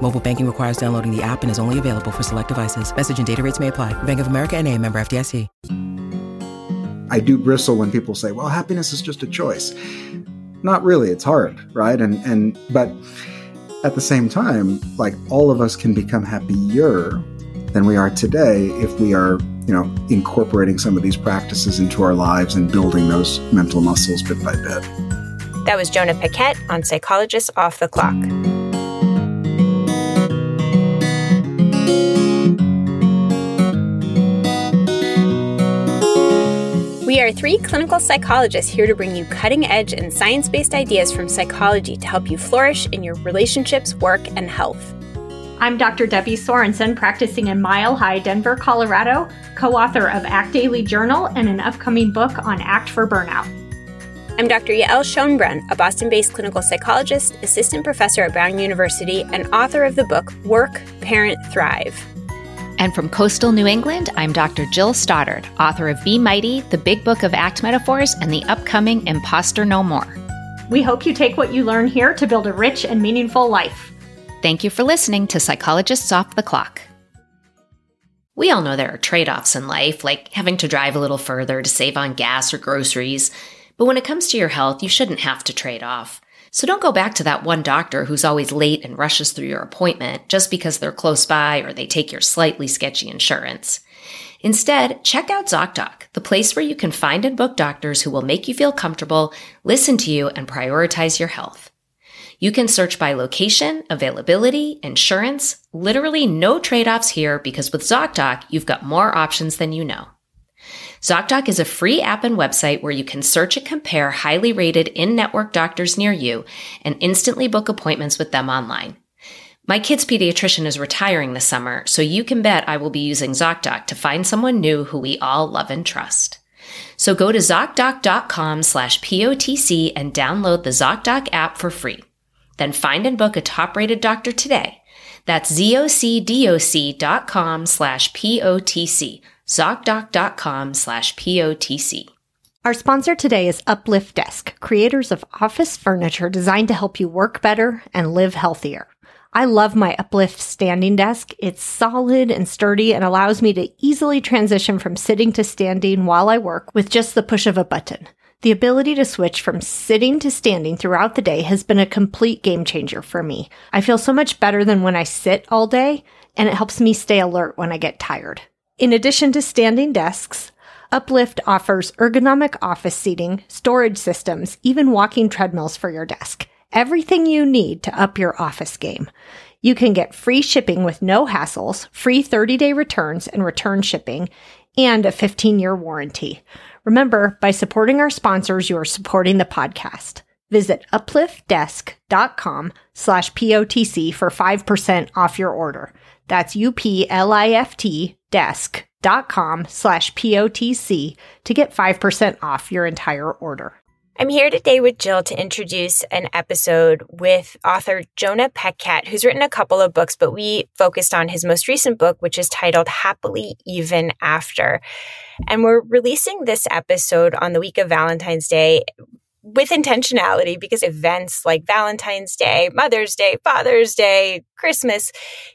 Mobile banking requires downloading the app and is only available for select devices. Message and data rates may apply. Bank of America and a member FDIC. I do bristle when people say, well, happiness is just a choice. Not really. It's hard, right? And, and, but at the same time, like all of us can become happier than we are today if we are, you know, incorporating some of these practices into our lives and building those mental muscles bit by bit. That was Jonah Paquette on Psychologists Off the Clock. We are three clinical psychologists here to bring you cutting edge and science based ideas from psychology to help you flourish in your relationships, work, and health. I'm Dr. Debbie Sorensen, practicing in Mile High, Denver, Colorado, co author of ACT Daily Journal and an upcoming book on ACT for Burnout. I'm Dr. Yael Schonbrun, a Boston based clinical psychologist, assistant professor at Brown University, and author of the book Work, Parent, Thrive. And from coastal New England, I'm Dr. Jill Stoddard, author of Be Mighty, the Big Book of Act Metaphors, and the upcoming Imposter No More. We hope you take what you learn here to build a rich and meaningful life. Thank you for listening to Psychologists Off the Clock. We all know there are trade offs in life, like having to drive a little further to save on gas or groceries. But when it comes to your health, you shouldn't have to trade off. So don't go back to that one doctor who's always late and rushes through your appointment just because they're close by or they take your slightly sketchy insurance. Instead, check out ZocDoc, the place where you can find and book doctors who will make you feel comfortable, listen to you, and prioritize your health. You can search by location, availability, insurance, literally no trade-offs here because with ZocDoc, you've got more options than you know. ZocDoc is a free app and website where you can search and compare highly rated in-network doctors near you and instantly book appointments with them online. My kid's pediatrician is retiring this summer, so you can bet I will be using ZocDoc to find someone new who we all love and trust. So go to ZocDoc.com slash POTC and download the ZocDoc app for free. Then find and book a top-rated doctor today. That's ZocDoc.com slash POTC ZocDoc.com slash POTC. Our sponsor today is Uplift Desk, creators of office furniture designed to help you work better and live healthier. I love my Uplift standing desk. It's solid and sturdy and allows me to easily transition from sitting to standing while I work with just the push of a button. The ability to switch from sitting to standing throughout the day has been a complete game changer for me. I feel so much better than when I sit all day, and it helps me stay alert when I get tired. In addition to standing desks, Uplift offers ergonomic office seating, storage systems, even walking treadmills for your desk. Everything you need to up your office game. You can get free shipping with no hassles, free 30 day returns and return shipping, and a 15 year warranty. Remember, by supporting our sponsors, you are supporting the podcast. Visit upliftdesk.com slash POTC for 5% off your order. That's U-P-L-I-F-T desk.com slash POTC to get 5% off your entire order. I'm here today with Jill to introduce an episode with author Jonah Paquette, who's written a couple of books, but we focused on his most recent book, which is titled Happily Even After. And we're releasing this episode on the week of Valentine's Day with intentionality because events like Valentine's Day, Mother's Day, Father's Day, Christmas,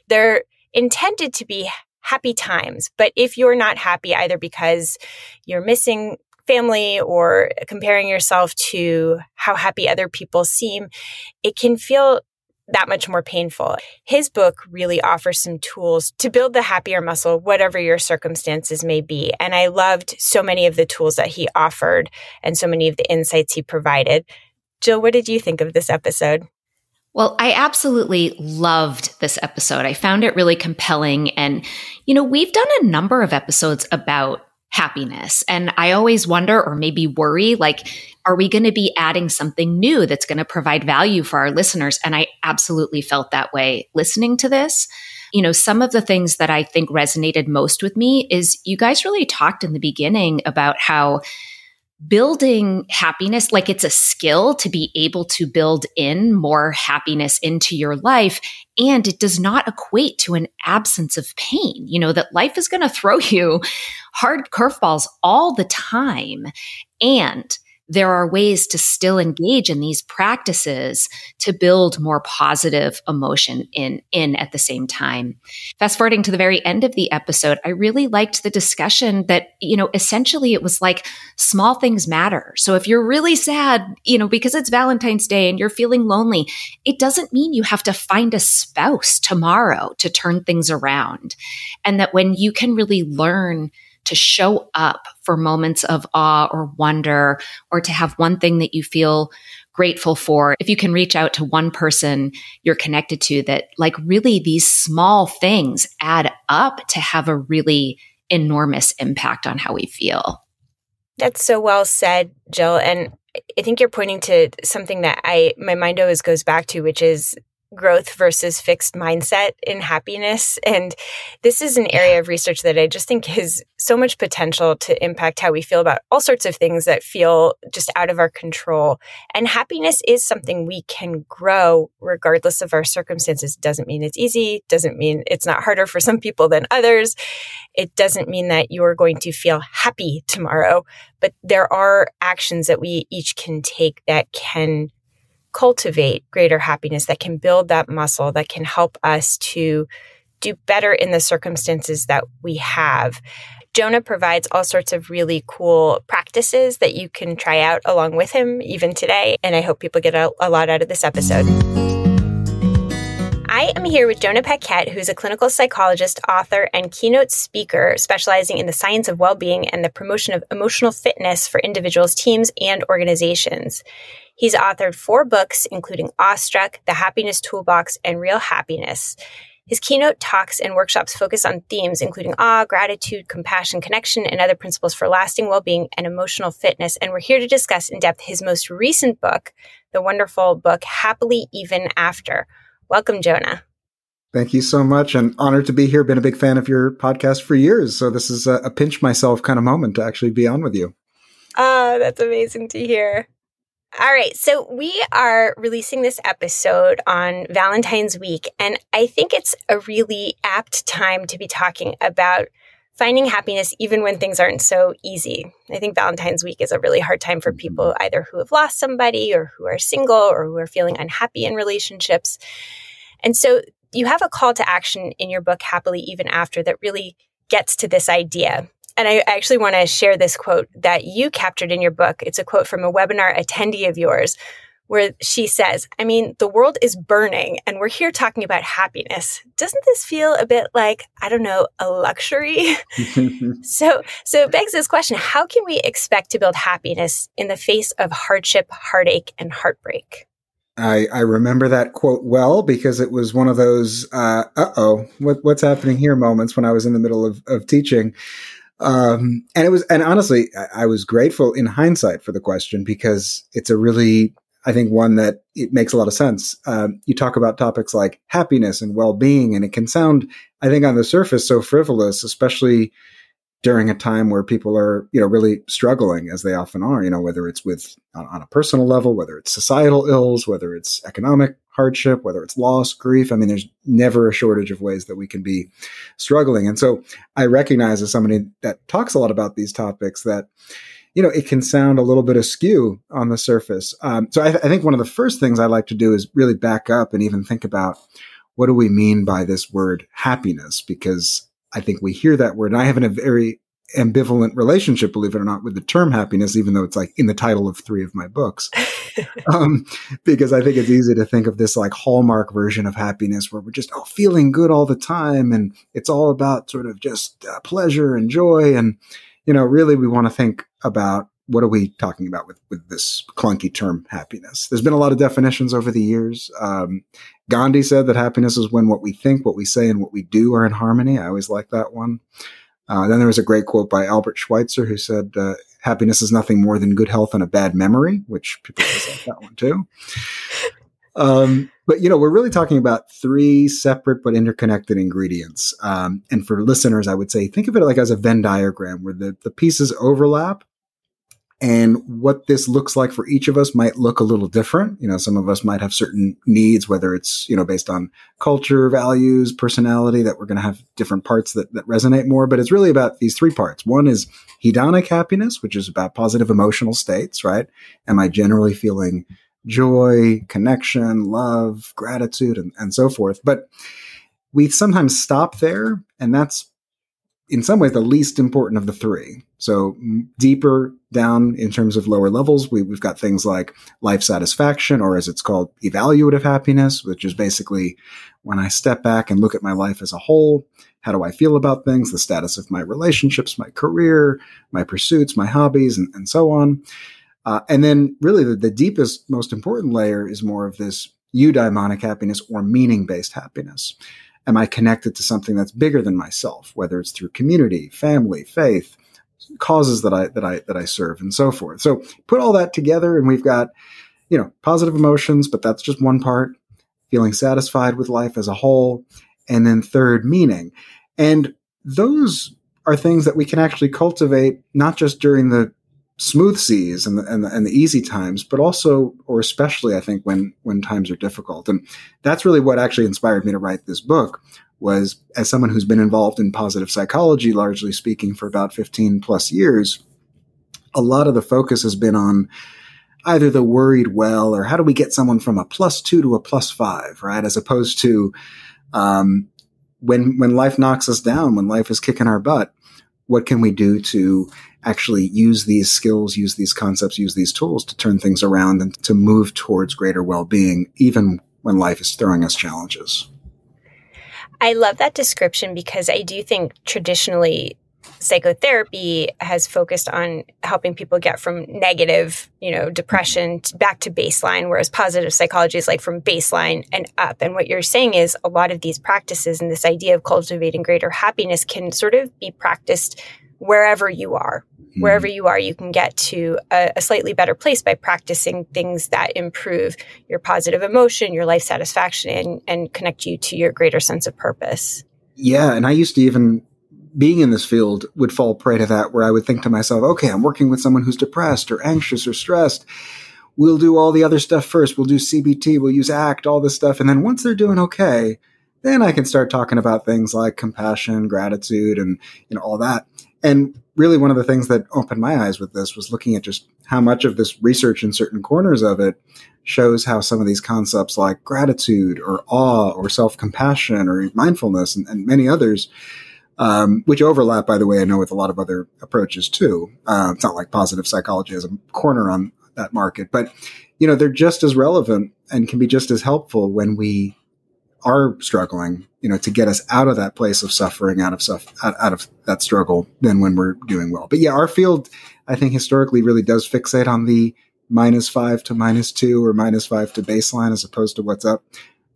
they're intended to be happy times. But if you're not happy, either because you're missing family or comparing yourself to how happy other people seem, it can feel that much more painful. His book really offers some tools to build the happier muscle, whatever your circumstances may be. And I loved so many of the tools that he offered and so many of the insights he provided. Jill, what did you think of this episode? Well, I absolutely loved this episode. I found it really compelling. And, you know, we've done a number of episodes about happiness. And I always wonder or maybe worry like, are we going to be adding something new that's going to provide value for our listeners? And I absolutely felt that way listening to this. you know, some of the things that I think resonated most with me is you guys really talked in the beginning about how building happiness, like it's a skill to be able to build in more happiness into your life. And it does not equate to an absence of pain. You know, that life is going to throw you hard curveballs all the time. And there are ways to still engage in these practices to build more positive emotion in in at the same time. Fast forwarding to the very end of the episode i really liked the discussion that you know essentially it was like small things matter. So if you're really sad you know because it's valentine's day and you're feeling lonely it doesn't mean you have to find a spouse tomorrow to turn things around. And that when you can really learn to show up for moments of awe or wonder, or to have one thing that you feel grateful for. If you can reach out to one person you're connected to, that like really these small things add up to have a really enormous impact on how we feel. That's so well said, Jill. And I think you're pointing to something that I my mind always goes back to, which is growth versus fixed mindset in happiness. And this is an area of research that I just think has so much potential to impact how we feel about all sorts of things that feel just out of our control. And happiness is something we can grow regardless of our circumstances. Doesn't mean it's easy, doesn't mean it's not harder for some people than others. It doesn't mean that you're going to feel happy tomorrow, but there are actions that we each can take that can cultivate greater happiness, that can build that muscle, that can help us to do better in the circumstances that we have. Jonah provides all sorts of really cool practices that you can try out along with him even today. And I hope people get a, a lot out of this episode. I am here with Jonah Paquette, who's a clinical psychologist, author, and keynote speaker specializing in the science of well being and the promotion of emotional fitness for individuals, teams, and organizations. He's authored four books, including Awestruck, The Happiness Toolbox, and Real Happiness. His keynote talks and workshops focus on themes including awe, gratitude, compassion, connection, and other principles for lasting well being and emotional fitness. And we're here to discuss in depth his most recent book, the wonderful book, Happily Even After. Welcome, Jonah. Thank you so much and honored to be here. Been a big fan of your podcast for years. So this is a, a pinch myself kind of moment to actually be on with you. Oh, that's amazing to hear. All right. So we are releasing this episode on Valentine's week. And I think it's a really apt time to be talking about finding happiness even when things aren't so easy. I think Valentine's week is a really hard time for people either who have lost somebody or who are single or who are feeling unhappy in relationships. And so you have a call to action in your book, Happily Even After, that really gets to this idea and I actually want to share this quote that you captured in your book. It's a quote from a webinar attendee of yours where she says, I mean, the world is burning and we're here talking about happiness. Doesn't this feel a bit like, I don't know, a luxury? so, so it begs this question. How can we expect to build happiness in the face of hardship, heartache, and heartbreak? I, I remember that quote well because it was one of those, uh oh, what, what's happening here moments when I was in the middle of, of teaching. Um, and it was, and honestly, I, I, was grateful in hindsight for the question because it's a really, I think one that it makes a lot of sense. Um, you talk about topics like happiness and well-being, and it can sound, I think, on the surface so frivolous, especially during a time where people are, you know, really struggling as they often are, you know, whether it's with on, on, a personal level, whether it's societal ills, whether it's economic hardship, whether it's loss, grief. I mean, there's never a shortage of ways that we can be struggling. And so I recognize as somebody that talks a lot about these topics that, you know, it can sound a little bit askew on the surface. Um, so I, th- I think one of the first things I like to do is really back up and even think about what do we mean by this word happiness? Because I think we hear that word. And I have a very ambivalent relationship, believe it or not, with the term happiness, even though it's like in the title of three of my books. um, because I think it's easy to think of this like hallmark version of happiness where we're just oh, feeling good all the time. And it's all about sort of just uh, pleasure and joy. And, you know, really we want to think about what are we talking about with, with this clunky term happiness? There's been a lot of definitions over the years. Um, Gandhi said that happiness is when what we think, what we say, and what we do are in harmony. I always like that one. Uh, then there was a great quote by Albert Schweitzer who said, uh, "Happiness is nothing more than good health and a bad memory," which people like that one too. um, but you know, we're really talking about three separate but interconnected ingredients. Um, and for listeners, I would say think of it like as a Venn diagram where the, the pieces overlap. And what this looks like for each of us might look a little different. You know, some of us might have certain needs, whether it's, you know, based on culture, values, personality, that we're going to have different parts that, that resonate more. But it's really about these three parts. One is hedonic happiness, which is about positive emotional states, right? Am I generally feeling joy, connection, love, gratitude, and, and so forth. But we sometimes stop there, and that's in some ways the least important of the three. So deeper down in terms of lower levels, we, have got things like life satisfaction, or as it's called, evaluative happiness, which is basically when I step back and look at my life as a whole. How do I feel about things? The status of my relationships, my career, my pursuits, my hobbies, and, and so on. Uh, and then really the, the, deepest, most important layer is more of this eudaimonic happiness or meaning based happiness. Am I connected to something that's bigger than myself, whether it's through community, family, faith, causes that I, that I, that I serve and so forth. So put all that together and we've got, you know, positive emotions, but that's just one part, feeling satisfied with life as a whole. And then third, meaning. And those are things that we can actually cultivate not just during the smooth seas and the, and the, and the easy times, but also, or especially, I think when when times are difficult, and that's really what actually inspired me to write this book. Was as someone who's been involved in positive psychology, largely speaking, for about fifteen plus years, a lot of the focus has been on either the worried well or how do we get someone from a plus two to a plus five, right? As opposed to um, when when life knocks us down, when life is kicking our butt, what can we do to actually use these skills, use these concepts, use these tools to turn things around and to move towards greater well-being, even when life is throwing us challenges. I love that description because I do think traditionally psychotherapy has focused on helping people get from negative, you know, depression back to baseline, whereas positive psychology is like from baseline and up. And what you're saying is a lot of these practices and this idea of cultivating greater happiness can sort of be practiced wherever you are. Wherever mm-hmm. you are, you can get to a, a slightly better place by practicing things that improve your positive emotion, your life satisfaction, and, and connect you to your greater sense of purpose. Yeah. And I used to even being in this field would fall prey to that where I would think to myself, okay, I'm working with someone who's depressed or anxious or stressed. We'll do all the other stuff first. We'll do CBT, we'll use ACT, all this stuff. And then once they're doing okay, then I can start talking about things like compassion, gratitude, and you know, all that. And really one of the things that opened my eyes with this was looking at just how much of this research in certain corners of it shows how some of these concepts like gratitude or awe or self-compassion or mindfulness and, and many others um, which overlap, by the way, I know with a lot of other approaches too. Uh, it's not like positive psychology has a corner on that market, but you know they're just as relevant and can be just as helpful when we are struggling, you know, to get us out of that place of suffering, out of out, out of that struggle, than when we're doing well. But yeah, our field, I think, historically really does fixate on the minus five to minus two or minus five to baseline as opposed to what's up.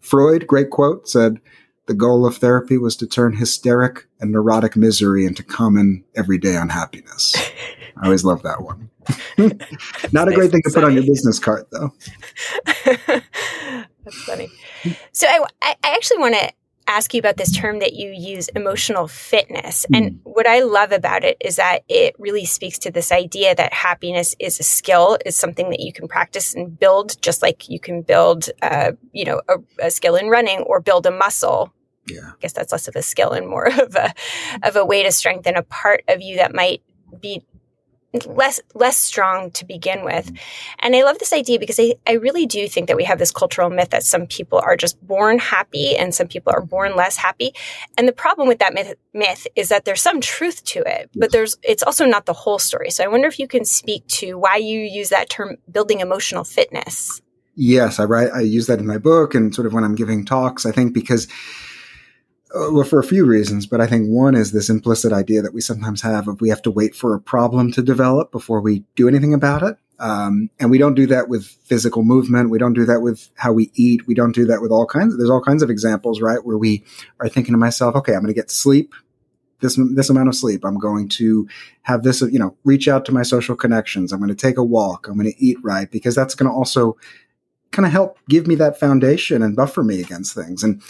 Freud, great quote, said the goal of therapy was to turn hysteric and neurotic misery into common everyday unhappiness. I always love that one. Not a great thing to put on your business card, though. That's funny. So I, I actually want to ask you about this term that you use, emotional fitness. Mm. And what I love about it is that it really speaks to this idea that happiness is a skill, is something that you can practice and build, just like you can build, uh, you know, a, a skill in running or build a muscle yeah. I guess that's less of a skill and more of a of a way to strengthen a part of you that might be less less strong to begin with. And I love this idea because I, I really do think that we have this cultural myth that some people are just born happy and some people are born less happy. And the problem with that myth, myth is that there's some truth to it, but there's it's also not the whole story. So I wonder if you can speak to why you use that term building emotional fitness. Yes, I write I use that in my book and sort of when I'm giving talks, I think because well, for a few reasons, but I think one is this implicit idea that we sometimes have of we have to wait for a problem to develop before we do anything about it. Um, and we don't do that with physical movement. We don't do that with how we eat. We don't do that with all kinds. Of, there's all kinds of examples, right, where we are thinking to myself, okay, I'm going to get sleep, this this amount of sleep. I'm going to have this, you know, reach out to my social connections. I'm going to take a walk. I'm going to eat right because that's going to also kind of help give me that foundation and buffer me against things. And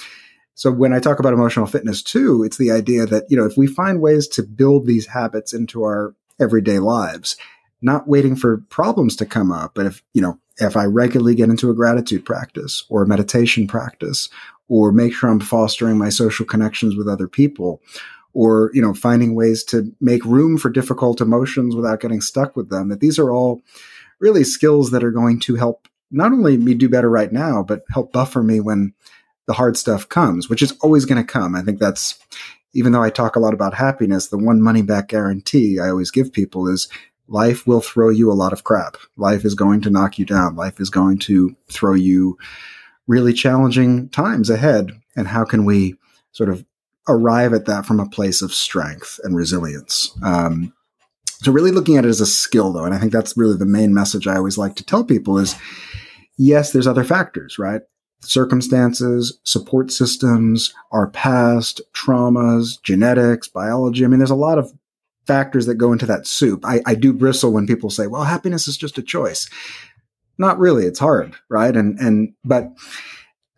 so when I talk about emotional fitness too, it's the idea that, you know, if we find ways to build these habits into our everyday lives, not waiting for problems to come up, but if, you know, if I regularly get into a gratitude practice or a meditation practice or make sure I'm fostering my social connections with other people or, you know, finding ways to make room for difficult emotions without getting stuck with them, that these are all really skills that are going to help not only me do better right now, but help buffer me when the hard stuff comes, which is always going to come. I think that's, even though I talk a lot about happiness, the one money back guarantee I always give people is life will throw you a lot of crap. Life is going to knock you down. Life is going to throw you really challenging times ahead. And how can we sort of arrive at that from a place of strength and resilience? Um, so really looking at it as a skill though, and I think that's really the main message I always like to tell people is yes, there's other factors, right? Circumstances, support systems, our past, traumas, genetics, biology. I mean, there's a lot of factors that go into that soup. I, I do bristle when people say, well, happiness is just a choice. Not really. It's hard, right? And, and, but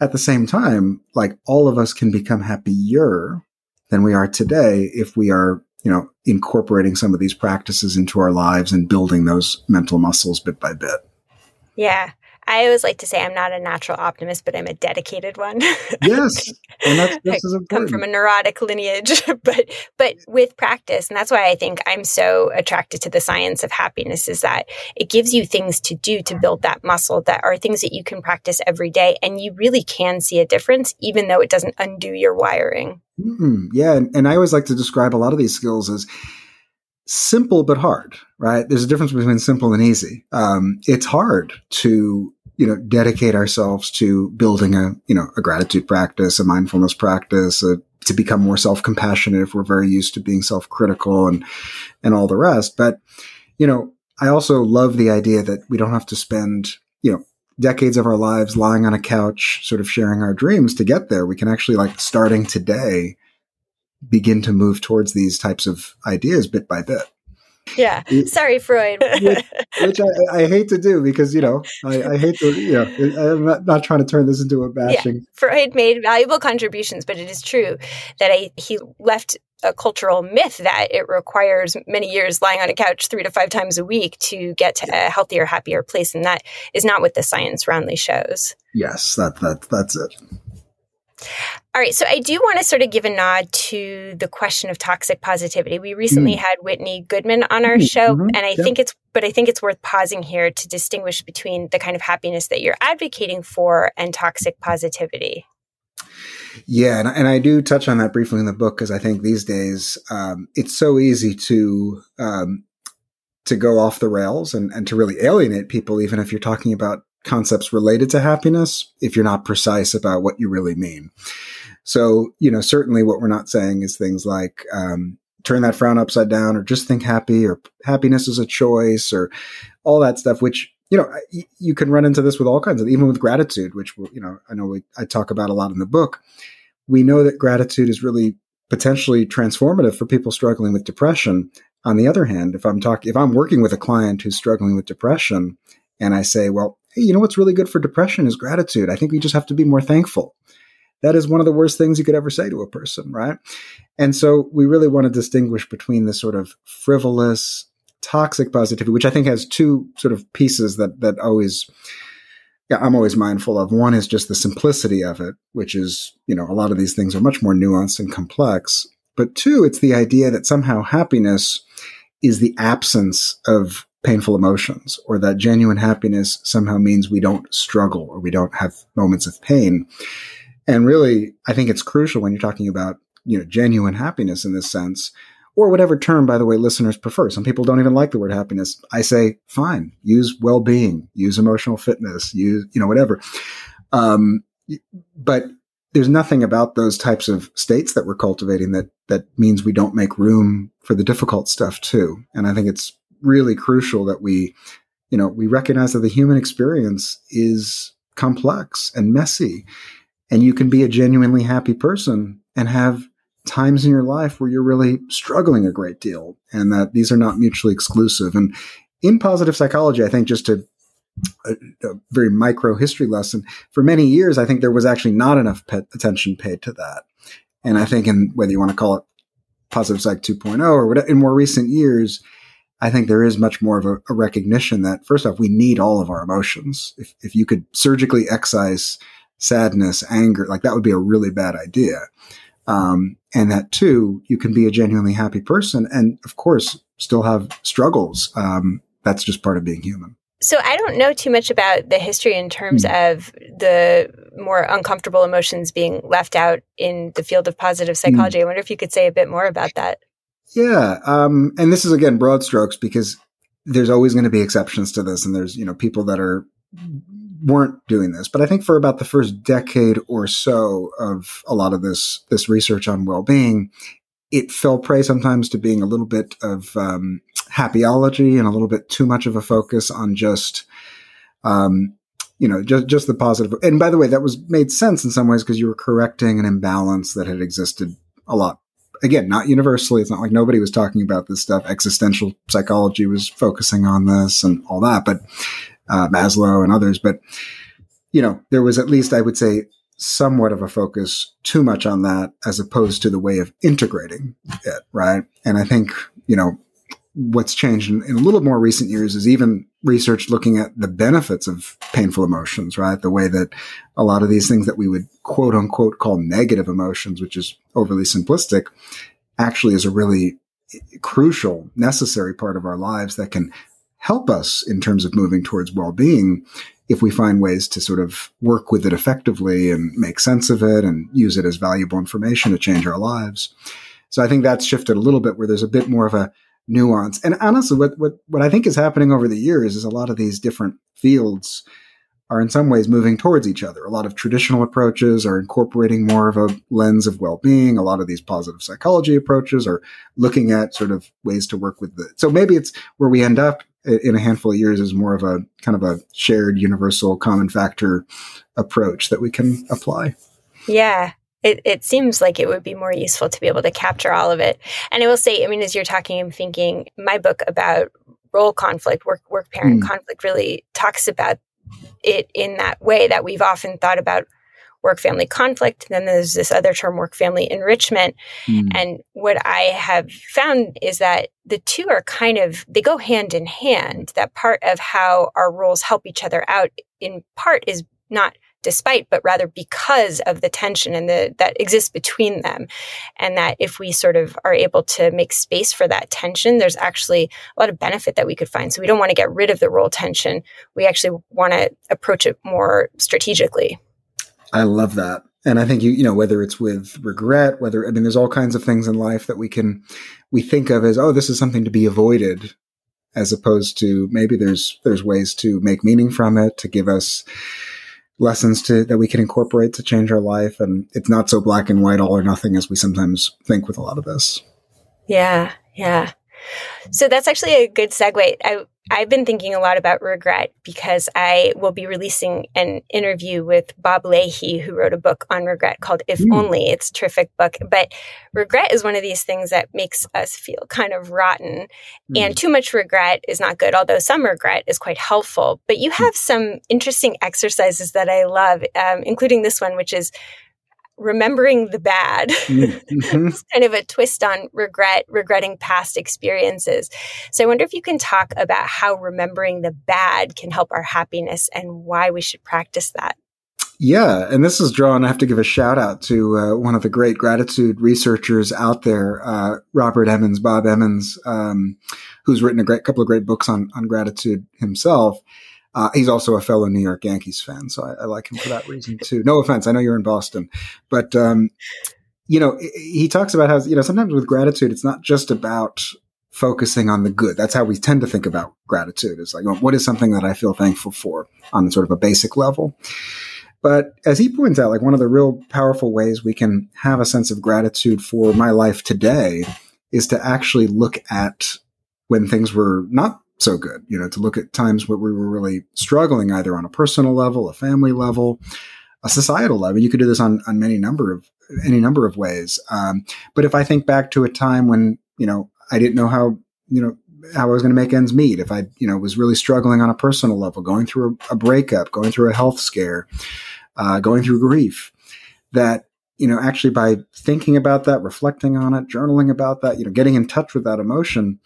at the same time, like all of us can become happier than we are today if we are you know, incorporating some of these practices into our lives and building those mental muscles bit by bit. Yeah. I always like to say I'm not a natural optimist, but I'm a dedicated one. yes, and that's this is important. come from a neurotic lineage, but but with practice, and that's why I think I'm so attracted to the science of happiness is that it gives you things to do to build that muscle that are things that you can practice every day, and you really can see a difference, even though it doesn't undo your wiring. Mm-hmm. Yeah, and, and I always like to describe a lot of these skills as simple but hard, right? There's a difference between simple and easy. Um, it's hard to you know, dedicate ourselves to building a, you know, a gratitude practice, a mindfulness practice, a, to become more self-compassionate if we're very used to being self-critical and, and all the rest. But, you know, I also love the idea that we don't have to spend, you know, decades of our lives lying on a couch, sort of sharing our dreams to get there. We can actually like starting today begin to move towards these types of ideas bit by bit yeah. Sorry, Freud. which, which I, I, hate to do because, you know, I, I hate to, you know, I'm not, not, trying to turn this into a bashing. Yeah. Freud made valuable contributions, but it is true that I, he left a cultural myth that it requires many years lying on a couch three to five times a week to get to a healthier, happier place. And that is not what the science roundly shows. Yes, that, that that's it. All right, so I do want to sort of give a nod to the question of toxic positivity. We recently mm. had Whitney Goodman on our mm-hmm. show, and I think it's, but I think it's worth pausing here to distinguish between the kind of happiness that you're advocating for and toxic positivity. Yeah, and, and I do touch on that briefly in the book because I think these days um, it's so easy to um, to go off the rails and, and to really alienate people, even if you're talking about concepts related to happiness if you're not precise about what you really mean. So, you know, certainly what we're not saying is things like, um, turn that frown upside down or just think happy or happiness is a choice or all that stuff, which, you know, you can run into this with all kinds of, even with gratitude, which, you know, I know we, I talk about a lot in the book. We know that gratitude is really potentially transformative for people struggling with depression. On the other hand, if I'm talking, if I'm working with a client who's struggling with depression and I say, well, hey, you know what's really good for depression is gratitude. I think we just have to be more thankful. That is one of the worst things you could ever say to a person, right? And so we really want to distinguish between this sort of frivolous, toxic positivity, which I think has two sort of pieces that that always yeah, I'm always mindful of. One is just the simplicity of it, which is, you know, a lot of these things are much more nuanced and complex. But two, it's the idea that somehow happiness is the absence of painful emotions or that genuine happiness somehow means we don't struggle or we don't have moments of pain. And really, I think it's crucial when you're talking about, you know, genuine happiness in this sense, or whatever term, by the way, listeners prefer. Some people don't even like the word happiness. I say, fine, use well-being, use emotional fitness, use, you know, whatever. Um, but there's nothing about those types of states that we're cultivating that that means we don't make room for the difficult stuff too. And I think it's really crucial that we, you know, we recognize that the human experience is complex and messy. And you can be a genuinely happy person and have times in your life where you're really struggling a great deal and that these are not mutually exclusive. And in positive psychology, I think just to a, a, very micro history lesson. For many years, I think there was actually not enough attention paid to that. And I think in whether you want to call it positive psych 2.0 or whatever, in more recent years, I think there is much more of a, a, recognition that first off, we need all of our emotions. If, if you could surgically excise sadness, anger, like that would be a really bad idea. Um, and that too, you can be a genuinely happy person and of course still have struggles. Um, that's just part of being human. So I don't know too much about the history in terms mm. of the more uncomfortable emotions being left out in the field of positive psychology. Mm. I wonder if you could say a bit more about that. Yeah, um, and this is again broad strokes because there's always going to be exceptions to this, and there's you know people that are weren't doing this, but I think for about the first decade or so of a lot of this this research on well being, it fell prey sometimes to being a little bit of um, happyology and a little bit too much of a focus on just, um, you know, just just the positive. And by the way, that was made sense in some ways because you were correcting an imbalance that had existed a lot. Again, not universally. It's not like nobody was talking about this stuff. Existential psychology was focusing on this and all that, but uh, Maslow and others. But you know, there was at least I would say somewhat of a focus too much on that as opposed to the way of integrating it, right? And I think, you know, what's changed in, in, a little more recent years is even research looking at the benefits of painful emotions, right? The way that a lot of these things that we would quote unquote call negative emotions, which is overly simplistic, actually is a really crucial, necessary part of our lives that can help us in terms of moving towards well-being if we find ways to sort of work with it effectively and make sense of it and use it as valuable information to change our lives. So I think that's shifted a little bit where there's a bit more of a nuance. And honestly, what, what, what I think is happening over the years is a lot of these different fields are in some ways moving towards each other. A lot of traditional approaches are incorporating more of a lens of well-being. A lot of these positive psychology approaches are looking at sort of ways to work with the, so maybe it's where we end up in a handful of years is more of a kind of a shared universal common factor approach that we can apply. Yeah. It, it seems like it would be more useful to be able to capture all of it. And I will say, I mean, as you're talking, I'm thinking my book about role conflict, work work parent mm. conflict really talks about it in that way that we've often thought about work family conflict. Then there's this other term, work family enrichment. Mm. And what I have found is that the two are kind of, they go hand in hand. That part of how our roles help each other out in part is not despite, but rather because of the tension and the that exists between them. And that if we sort of are able to make space for that tension, there's actually a lot of benefit that we could find. So we don't want to get rid of the role tension. We actually want to approach it more strategically. I love that. And I think you, you know, whether it's with regret, whether, I mean, there's all kinds of things in life that we can, we think of as, oh, this is something to be avoided as opposed to maybe there's, there's ways to make meaning from it, to give us lessons to, that we can incorporate to change our life. And it's not so black and white, all or nothing as we sometimes think with a lot of this. Yeah. Yeah. So that's actually a good segue. I, I've been thinking a lot about regret because I will be releasing an interview with Bob Leahy, who wrote a book on regret called If mm. Only. It's a terrific book. But regret is one of these things that makes us feel kind of rotten. Mm. And too much regret is not good, although some regret is quite helpful. But you hmm. have some interesting exercises that I love, um, including this one, which is remembering the bad. Mm-hmm. it's kind of a twist on regret, regretting past experiences. So I wonder if you can talk about how remembering the bad can help our happiness and why we should practice that. Yeah, and this is drawn. I have to give a shout out to uh, one of the great gratitude researchers out there, uh, Robert Emmons, Bob Emmons, um, who's written a great couple of great books on on gratitude himself. Uh, he's also a fellow New York Yankees fan, so I, I, like him for that reason too. No offense, I know you're in Boston, but um, you know he talks about how you know sometimes with gratitude, it's not just about focusing on the good. That's how we tend to think about gratitude. It's like, well, what is something that I feel thankful for on sort of a basic level? But as he points out, like one of the real powerful ways we can have a sense of gratitude for my life today is to actually look at when things were not so good. You know, to look at times where we were really struggling, either on a personal level, a family level, a societal level. You could do this on on many number of any number of ways. Um, but if I think back to a time when you know I didn't know how you know how I was going to make ends meet, if I, you know, was really struggling on a personal level, going through a, a breakup, going through a health scare, uh, going through grief, that, you know, actually by thinking about that, reflecting on it, journaling about that, you know, getting in touch with that emotion,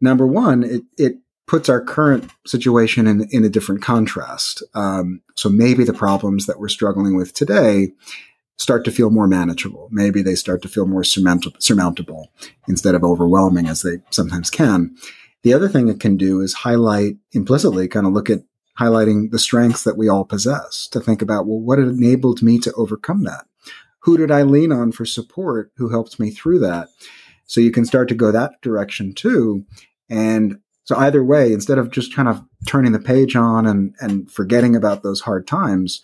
number one, it, it puts our current situation in, in a different contrast. Um, so maybe the problems that we're struggling with today start to feel more manageable. Maybe they start to feel more surmountable instead of overwhelming as they sometimes can. The other thing it can do is highlight implicitly, kind of look at highlighting the strengths that we all possess to think about, well, what enabled me to overcome that? Who did I lean on for support who helped me through that? So you can start to go that direction too. And so either way, instead of just kind of turning the page on and, and forgetting about those hard times,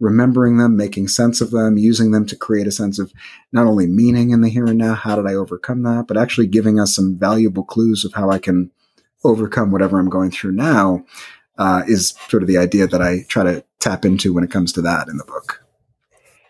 remembering them, making sense of them, using them to create a sense of not only meaning in the here and now, how did I overcome that, but actually giving us some valuable clues of how I can overcome whatever I'm going through now uh, is sort of the idea that I try to tap into when it comes to that in the book.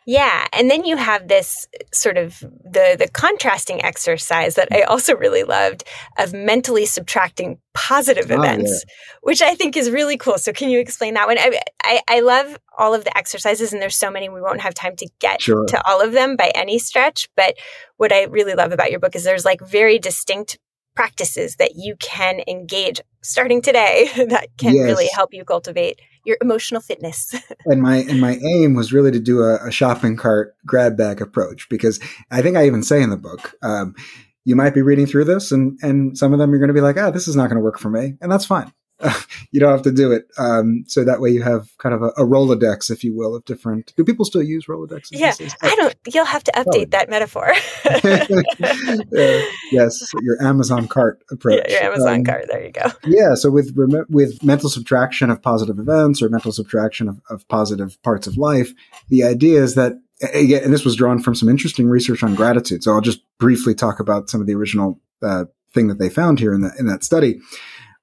Yeah, and then you have this uh, sort of the the contrasting exercise that I also really loved of mentally subtracting positive oh, events, yeah. which I think is really cool. So can you explain that one? I, I, I love all of the exercises, and there's so many we won't have time to get sure. to all of them by any stretch. But what I really love about your book is there's like very distinct practices that you can engage starting today that can yes. really help you cultivate your emotional fitness. and my and my aim was really to do a, a, shopping cart grab bag approach because I think I even say in the book, um, you might be reading through this and and some of them you're going to be like, ah, oh, this is not going to work for me, and that's fine. you don't have to do it. Um, so that way you have kind of a, a, Rolodex, if you will, of different. Do people still use Rolodexes? Yeah, I don't. You'll have to update that metaphor. uh, yes, your Amazon cart approach. Yeah, your Amazon um, cart. There you go. Yeah. So with with mental subtraction of positive events or mental subtraction of, of positive parts of life, the idea is that again, and this was drawn from some interesting research on gratitude. So I'll just briefly talk about some of the original uh, thing that they found here in that in that study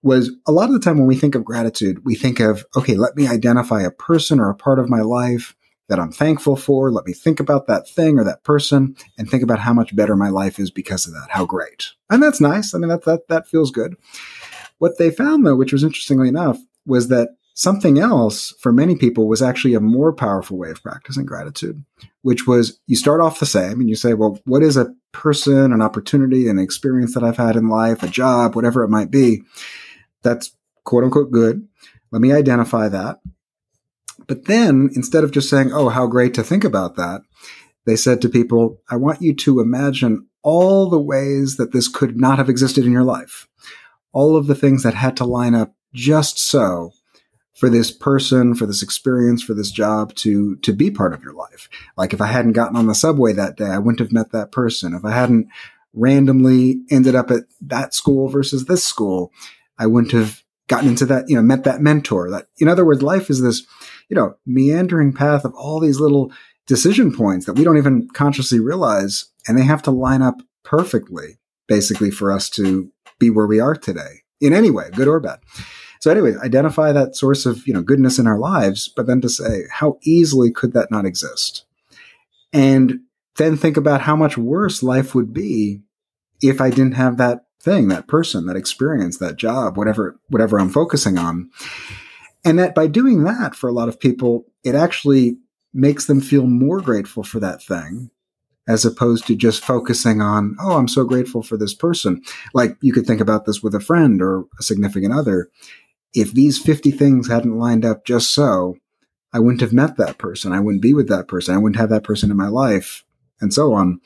was a lot of the time when we think of gratitude, we think of, okay, let me identify a person or a part of my life that I'm thankful for. Let me think about that thing or that person and think about how much better my life is because of that. How great. And that's nice. I mean, that, that, that feels good. What they found though, which was interestingly enough, was that something else for many people was actually a more powerful way of practicing gratitude, which was you start off the same and you say, well, what is a person, an opportunity, an experience that I've had in life, a job, whatever it might be? That's quote unquote good. Let me identify that. But then instead of just saying, oh, how great to think about that, they said to people, I want you to imagine all the ways that this could not have existed in your life. All of the things that had to line up just so for this person, for this experience, for this job to, to be part of your life. Like if I hadn't gotten on the subway that day, I wouldn't have met that person. If I hadn't randomly ended up at that school versus this school, I wouldn't have gotten into that, you know, met that mentor. That, in other words, life is this, you know, meandering path of all these little decision points that we don't even consciously realize, and they have to line up perfectly, basically, for us to be where we are today in any way, good or bad. So anyway, identify that source of, you know, goodness in our lives, but then to say, how easily could that not exist? And then think about how much worse life would be if I didn't have that thing, that person, that experience, that job, whatever, whatever I'm focusing on. And that by doing that for a lot of people, it actually makes them feel more grateful for that thing as opposed to just focusing on, oh, I'm so grateful for this person. Like you could think about this with a friend or a significant other. If these 50 things hadn't lined up just so, I wouldn't have met that person. I wouldn't be with that person. I wouldn't have that person in my life and so on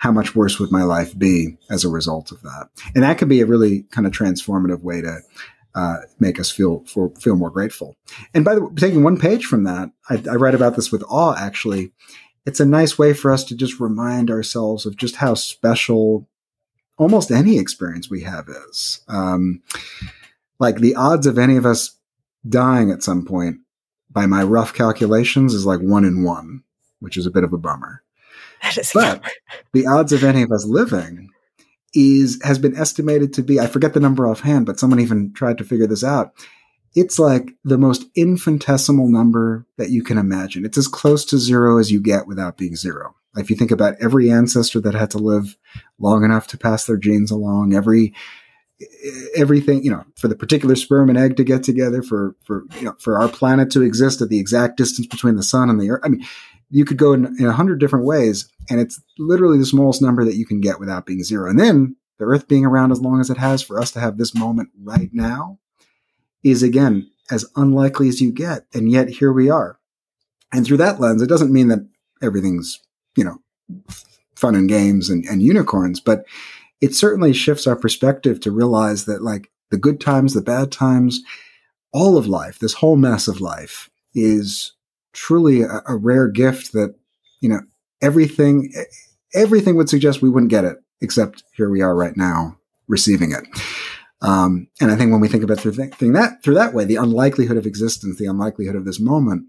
how much worse would my life be as a result of that? And that could be a really kind of transformative way to uh, make us feel for, feel more grateful. And by the way, taking one page from that, I, I write about this with awe. Actually, it's a nice way for us to just remind ourselves of just how special almost any experience we have is. Um, like the odds of any of us dying at some point, by my rough calculations, is like one in one, which is a bit of a bummer. That is but the odds of any of us living is has been estimated to be I forget the number offhand, but someone even tried to figure this out. It's like the most infinitesimal number that you can imagine. It's as close to zero as you get without being zero. If you think about every ancestor that had to live long enough to pass their genes along, every everything, you know, for the particular sperm and egg to get together, for for you know, for our planet to exist at the exact distance between the sun and the earth. I mean, you could go in, a hundred different ways, and it's literally the smallest number that you can get without being zero. And then the Earth being around as long as it has for us to have this moment right now is again as unlikely as you get, and yet here we are. And through that lens, it doesn't mean that everything's you know fun and games and, and unicorns, but it certainly shifts our perspective to realize that like the good times, the bad times, all of life, this whole mess of life is truly a, a rare gift that, you know, everything, everything would suggest we wouldn't get it, except here we are right now receiving it. Um, and I think when we think about through, th- that through that way, the unlikelihood of existence, the unlikelihood of this moment,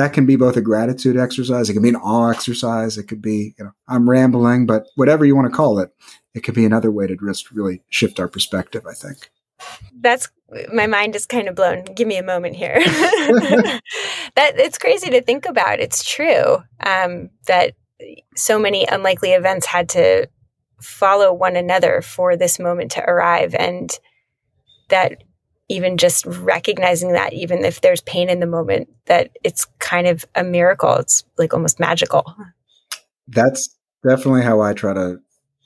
that can be both a gratitude exercise, it can be an awe exercise, it could be, you know, I'm rambling, but whatever you want to call it, it could be another way to just really shift our perspective, I think. That's my mind is kind of blown. Give me a moment here. that it's crazy to think about. It's true um, that so many unlikely events had to follow one another for this moment to arrive, and that even just recognizing that, even if there's pain in the moment, that it's kind of a miracle. It's like almost magical. That's definitely how I try to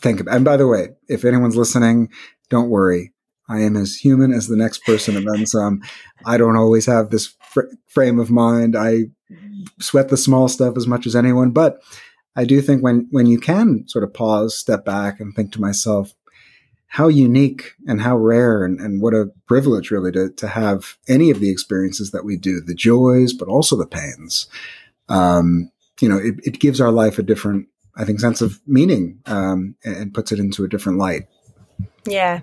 think about. And by the way, if anyone's listening, don't worry. I am as human as the next person and then some. I don't always have this fr- frame of mind. I sweat the small stuff as much as anyone, but I do think when when you can sort of pause, step back, and think to myself, how unique and how rare and, and what a privilege really to, to have any of the experiences that we do, the joys, but also the pains. Um, you know, it, it, gives our life a different, I think, sense of meaning um, and, and puts it into a different light. Yeah,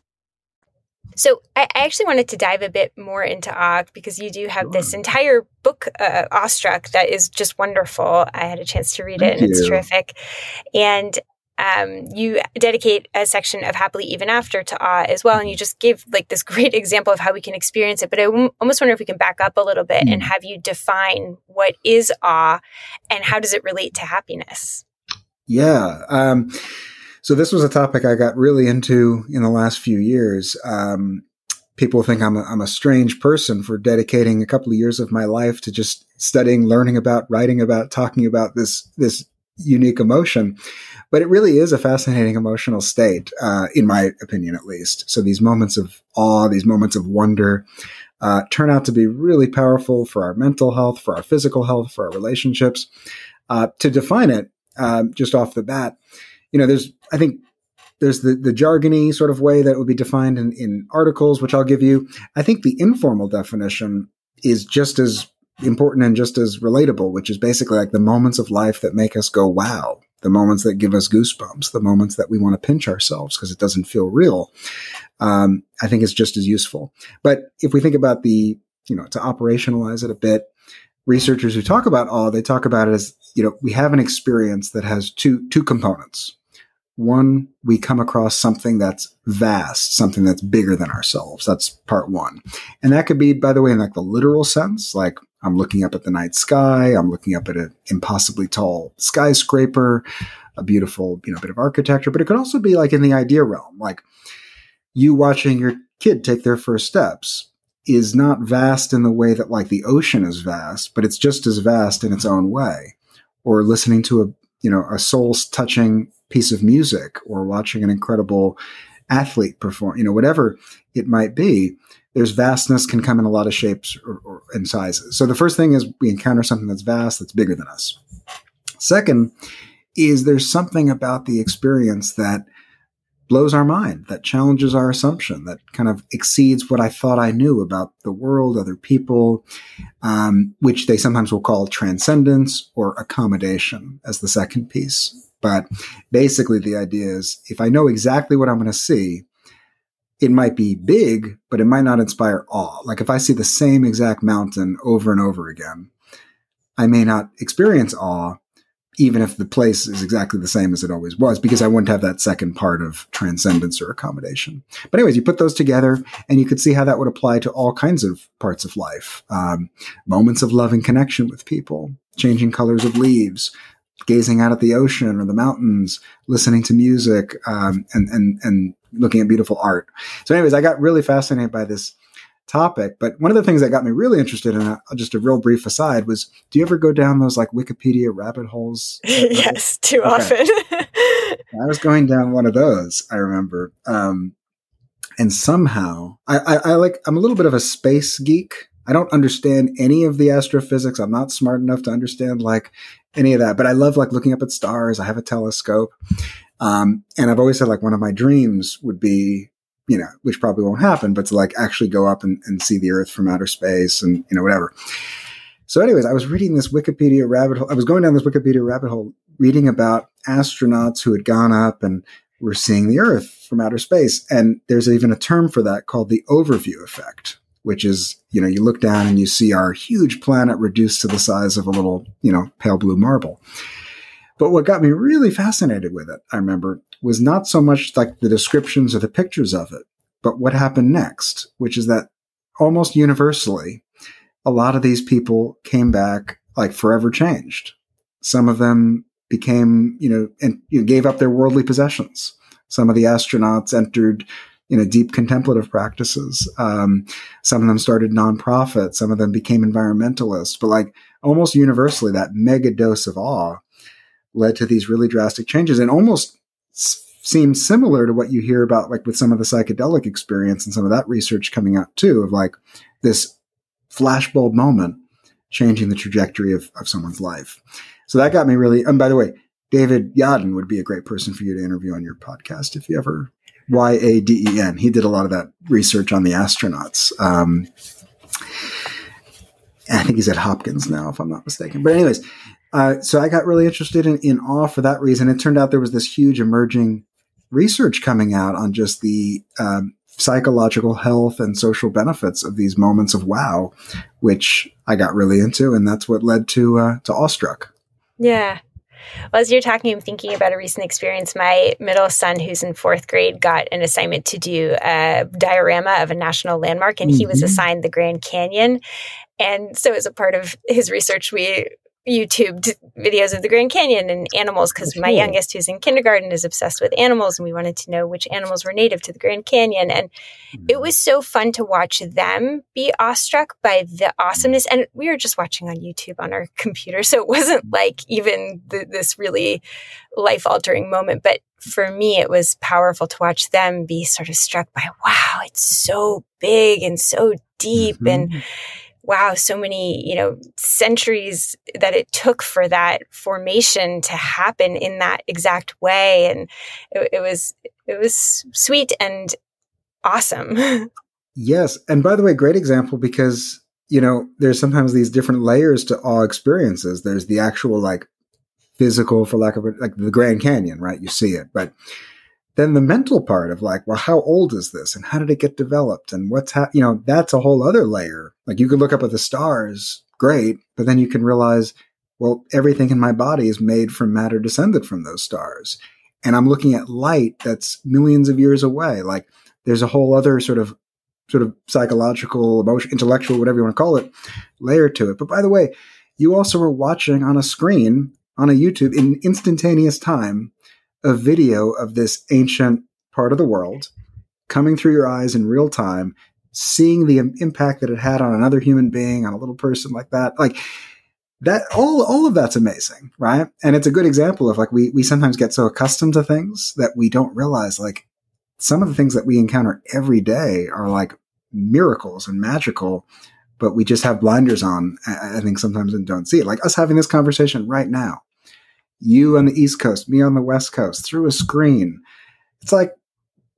So I, actually wanted to dive a bit more into Awe because you do have this entire book, uh, Awestruck, that is just wonderful. I had a chance to read Thank it, and you. it's terrific. And um, you dedicate a section of Happily Even After to awe as well. And you just gave like this great example of how we can experience it. But I w- almost wonder if we can back up a little bit mm. and have you define what is awe and how does it relate to happiness? Yeah. Um, so this was a topic I got really into in the last few years. Um, people think I'm a, I'm a strange person for dedicating a couple of years of my life to just studying, learning about, writing about, talking about this this unique emotion. But it really is a fascinating emotional state, uh, in my opinion, at least. So these moments of awe, these moments of wonder, uh, turn out to be really powerful for our mental health, for our physical health, for our relationships. Uh, to define it, um, just off the bat, you know, there's, I think there's the, the jargony sort of way that would be defined in, in articles, which I'll give you. I think the informal definition is just as important and just as relatable, which is basically like the moments of life that make us go, wow, the moments that give us goosebumps, the moments that we want to pinch ourselves because it doesn't feel real. Um, I think it's just as useful. But if we think about the, you know, to operationalize it a bit, researchers who talk about awe, they talk about it as, you know, we have an experience that has two, two components. One, we come across something that's vast, something that's bigger than ourselves. That's part one. And that could be, by the way, in like the literal sense, like I'm looking up at the night sky, I'm looking up at an impossibly tall skyscraper, a beautiful, you know, bit of architecture, but it could also be like in the idea realm, like you watching your kid take their first steps is not vast in the way that like the ocean is vast, but it's just as vast in its own way. Or listening to a, you know, a soul touching piece of music or watching an incredible athlete perform, you know, whatever it might be. there's vastness can come in a lot of shapes or, or, and sizes. So the first thing is we encounter something that's vast, that's bigger than us. Second is there's something about the experience that blows our mind, that challenges our assumption, that kind of exceeds what I thought I knew about the world, other people, um, which they sometimes will call transcendence or accommodation as the second piece. But basically, the idea is if I know exactly what I'm going to see, it might be big, but it might not inspire awe. Like if I see the same exact mountain over and over again, I may not experience awe, even if the place is exactly the same as it always was, because I wouldn't have that second part of transcendence or accommodation. But anyways, you put those together and you could see how that would apply to all kinds of parts of life. Um, moments of love and connection with people, changing colors of leaves, gazing out at the ocean or the mountains, listening to music, um, and, and, and looking at beautiful art. So anyways, I got really fascinated by this topic. But one of the things that got me really interested in, a, just a real brief aside, was do you ever go down those like Wikipedia rabbit holes? yes, too okay. often. I was going down one of those. I remember, um, and somehow I, I, I like I'm a little bit of a space geek. I don't understand any of the astrophysics. I'm not smart enough to understand like any of that, but I love like looking up at stars. I have a telescope. Um, and I've always said like one of my dreams would be you know, which probably won't happen, but to like actually go up and, and see the Earth from outer space and, you know, whatever. So, anyways, I was reading this Wikipedia rabbit hole. I was going down this Wikipedia rabbit hole reading about astronauts who had gone up and were seeing the Earth from outer space. And there's even a term for that called the overview effect, which is, you know, you look down and you see our huge planet reduced to the size of a little, you know, pale blue marble. But what got me really fascinated with it, I remember, was not so much like the descriptions or the pictures of it, but what happened next, which is that almost universally, a lot of these people came back like forever changed. Some of them became, you know, and you know, gave up their worldly possessions. Some of the astronauts entered, you know, deep contemplative practices. Um, some of them started nonprofits. Some of them became environmentalists. But like almost universally, that mega dose of awe led to these really drastic changes. And almost seems similar to what you hear about like with some of the psychedelic experience and some of that research coming out too of like this flashbulb moment changing the trajectory of, of someone's life. So that got me really, and by the way, David Yaden would be a great person for you to interview on your podcast if you ever, Y A D E N. He did a lot of that research on the astronauts. Um, I think he's at Hopkins now, if I'm not mistaken. But anyways, uh, so I got really interested in, in awe for that reason. It turned out there was this huge emerging research coming out on just the um, psychological health and social benefits of these moments of wow, which I got really into, and that's what led to uh, to Awestruck. Yeah. Well, as you're talking, I'm thinking about a recent experience. My middle son, who's in fourth grade, got an assignment to do a diorama of a national landmark, and mm-hmm. he was mm-hmm. assigned the Grand Canyon. And so, as a part of his research, we YouTube videos of the Grand Canyon and animals because my youngest, who's in kindergarten, is obsessed with animals, and we wanted to know which animals were native to the Grand Canyon. And it was so fun to watch them be awestruck by the awesomeness. And we were just watching on YouTube on our computer, so it wasn't like even the, this really life altering moment. But for me, it was powerful to watch them be sort of struck by, wow, it's so big and so deep, mm-hmm. and wow, so many, you know, centuries that it took for that formation to happen in that exact way. And it, it was, it was sweet and awesome. yes. And by the way, great example because, you know, there's sometimes these different layers to all experiences. There's the actual like physical, for lack of a, like the Grand Canyon, right? You see it, but then the mental part of like, well, how old is this and how did it get developed and what's ha- you know, that's a whole other layer. Like you could look up at the stars, great, but then you can realize, well, everything in my body is made from matter descended from those stars. And I'm looking at light that's millions of years away. Like there's a whole other sort of sort of psychological, emotional, intellectual, whatever you want to call it, layer to it. But by the way, you also were watching on a screen on a YouTube in instantaneous time a video of this ancient part of the world coming through your eyes in real time, seeing the impact that it had on another human being, on a little person like that. Like that, all, all of that's amazing, right? And it's a good example of like, we, we sometimes get so accustomed to things that we don't realize like some of the things that we encounter every day are like miracles and magical, but we just have blinders on. I, I think sometimes and don't see it. Like us having this conversation right now, you on the East Coast, me on the West Coast, through a screen. It's like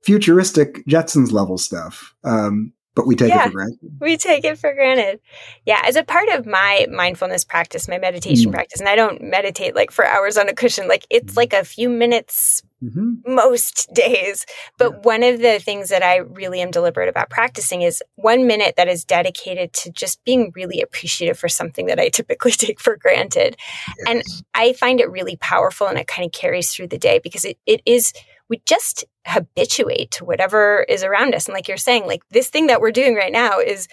futuristic Jetsons level stuff. Um, but we take yeah, it for granted. We take it for granted. Yeah, as a part of my mindfulness practice, my meditation mm. practice, and I don't meditate like for hours on a cushion. Like it's mm. like a few minutes mm-hmm. most days. But yeah. one of the things that I really am deliberate about practicing is one minute that is dedicated to just being really appreciative for something that I typically take for granted. Yes. And I find it really powerful and it kind of carries through the day because it, it is we just habituate to whatever is around us. And like you're saying, like this thing that we're doing right now is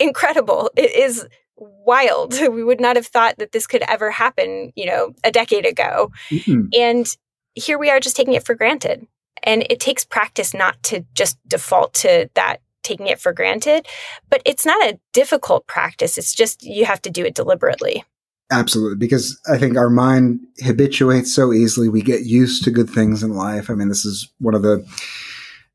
incredible. It is wild. We would not have thought that this could ever happen, you know, a decade ago. Mm-hmm. And here we are just taking it for granted. And it takes practice not to just default to that taking it for granted, but it's not a difficult practice. It's just you have to do it deliberately. Absolutely, because I think our mind habituates so easily. We get used to good things in life. I mean, this is one of the,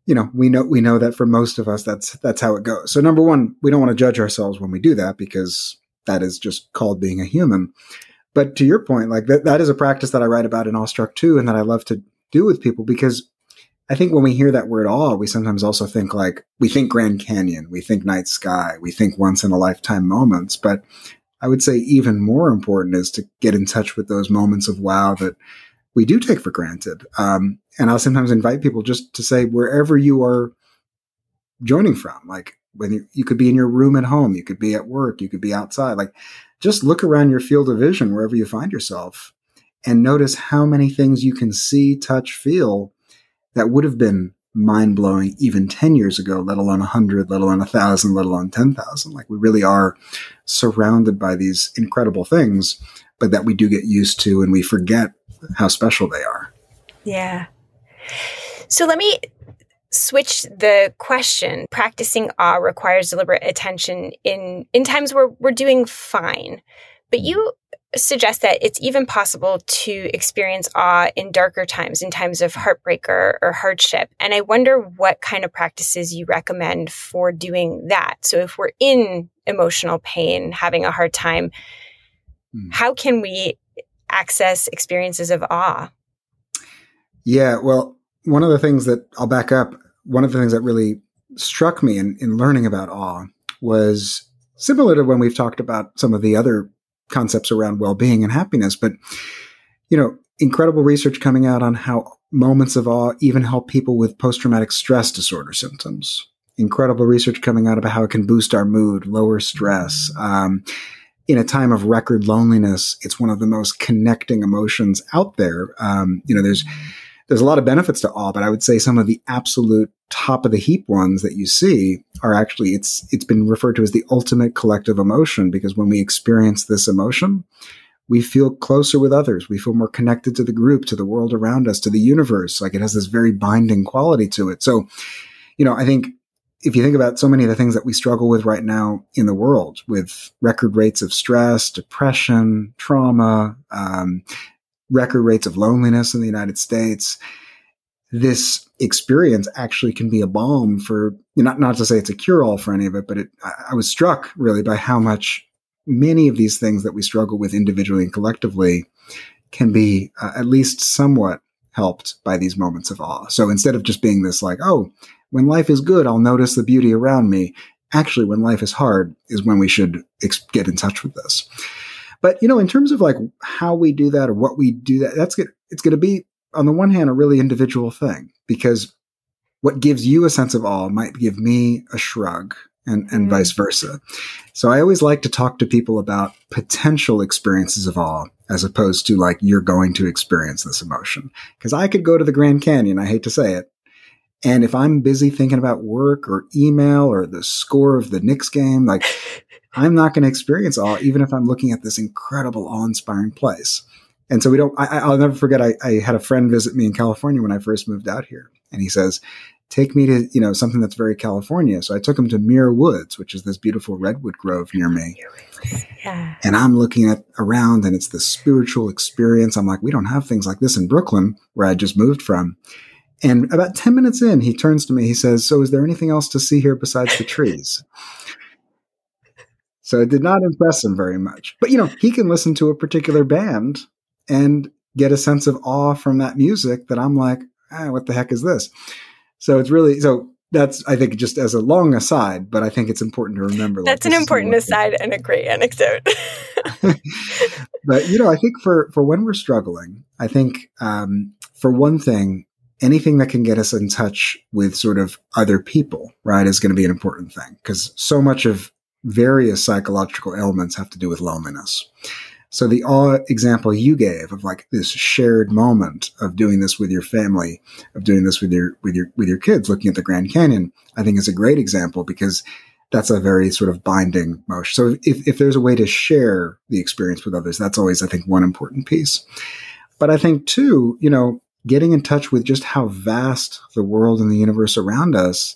you know, we know we know that for most of us, that's that's how it goes. So, number one, we don't want to judge ourselves when we do that because that is just called being a human. But to your point, like that, that is a practice that I write about in Awestruck too, and that I love to do with people because I think when we hear that word awe, we sometimes also think like we think Grand Canyon, we think night sky, we think once in a lifetime moments, but I would say even more important is to get in touch with those moments of wow that we do take for granted. Um, and I'll sometimes invite people just to say wherever you are joining from, like when you, you could be in your room at home, you could be at work, you could be outside, like just look around your field of vision wherever you find yourself and notice how many things you can see, touch, feel that would have been mind blowing even 10 years ago, let alone 100, let alone 1,000, let alone 10,000. Like we really are surrounded by these incredible things, but that we do get used to and we forget how special they are. Yeah. So let me switch the question. Practicing awe requires deliberate attention in in times where we're doing fine. But hmm. you suggest that it's even possible to experience awe in darker times, in times of heartbreak or, or, hardship. And I wonder what kind of practices you recommend for doing that. So if we're in emotional pain, having a hard time, mm. how can we access experiences of awe? Yeah, well, one of the things that I'll back up, one of the things that really struck me in, in learning about awe was similar to when we've talked about some of the other concepts around well-being and happiness but you know incredible research coming out on how moments of awe even help people with post-traumatic stress disorder symptoms. Incredible research coming out about how it can boost our mood lower stress. Um, in a time of record loneliness it's one of the most connecting emotions out there. Um, you know there's there's a lot of benefits to awe, but I would say some of the absolute top of the heap ones that you see are actually it's it's been referred to as the ultimate collective emotion because when we experience this emotion, we feel closer with others. We feel more connected to the group, to the world around us, to the universe. Like it has this very binding quality to it. So, you know, I think if you think about so many of the things that we struggle with right now in the world, with record rates of stress, depression, trauma, um, record rates of loneliness in the United States, this experience actually can be a balm for not not to say it's a cure all for any of it, but it, I, was struck really by how much many of these things that we struggle with individually and collectively can be uh, at least somewhat helped by these moments of awe. So instead of just being this like, oh, when life is good, I'll notice the beauty around me. Actually, when life is hard is when we should ex- get in touch with this. But you know, in terms of like how we do that or what we do that, that's good. It's going to be on the one hand a really individual thing because what gives you a sense of awe might give me a shrug and, and mm. vice versa. So I always like to talk to people about potential experiences of awe as opposed to like you're going to experience this emotion. Because I could go to the Grand Canyon, I hate to say it. And if I'm busy thinking about work or email or the score of the Knicks game, like I'm not going to experience awe, even if I'm looking at this incredible, awe inspiring place. And so we don't, I, will never forget, I, I had a friend visit me in California when I first moved out here. And he says, take me to, you know, something that's very California. So I took him to Muir Woods, which is this beautiful redwood grove near me. Yeah. And I'm looking at around and it's the spiritual experience. I'm like, we don't have things like this in Brooklyn where I just moved from. And about 10 minutes in, he turns to me. He says, So, is there anything else to see here besides the trees? So, it did not impress him very much. But, you know, he can listen to a particular band and get a sense of awe from that music that I'm like, ah, what the heck is this? So, it's really, so that's, I think, just as a long aside, but I think it's important to remember. That's like, an important aside and a great anecdote. but, you know, I think for, for when we're struggling, I think, um, for one thing, anything that can get us in touch with sort of other people, right, is going to be an important thing because so much of various psychological ailments have to do with loneliness. So the example you gave of like this shared moment of doing this with your family, of doing this with your with your with your kids, looking at the Grand Canyon, I think is a great example because that's a very sort of binding motion. So if, if there's a way to share the experience with others, that's always, I think, one important piece. But I think too, you know, getting in touch with just how vast the world and the universe around us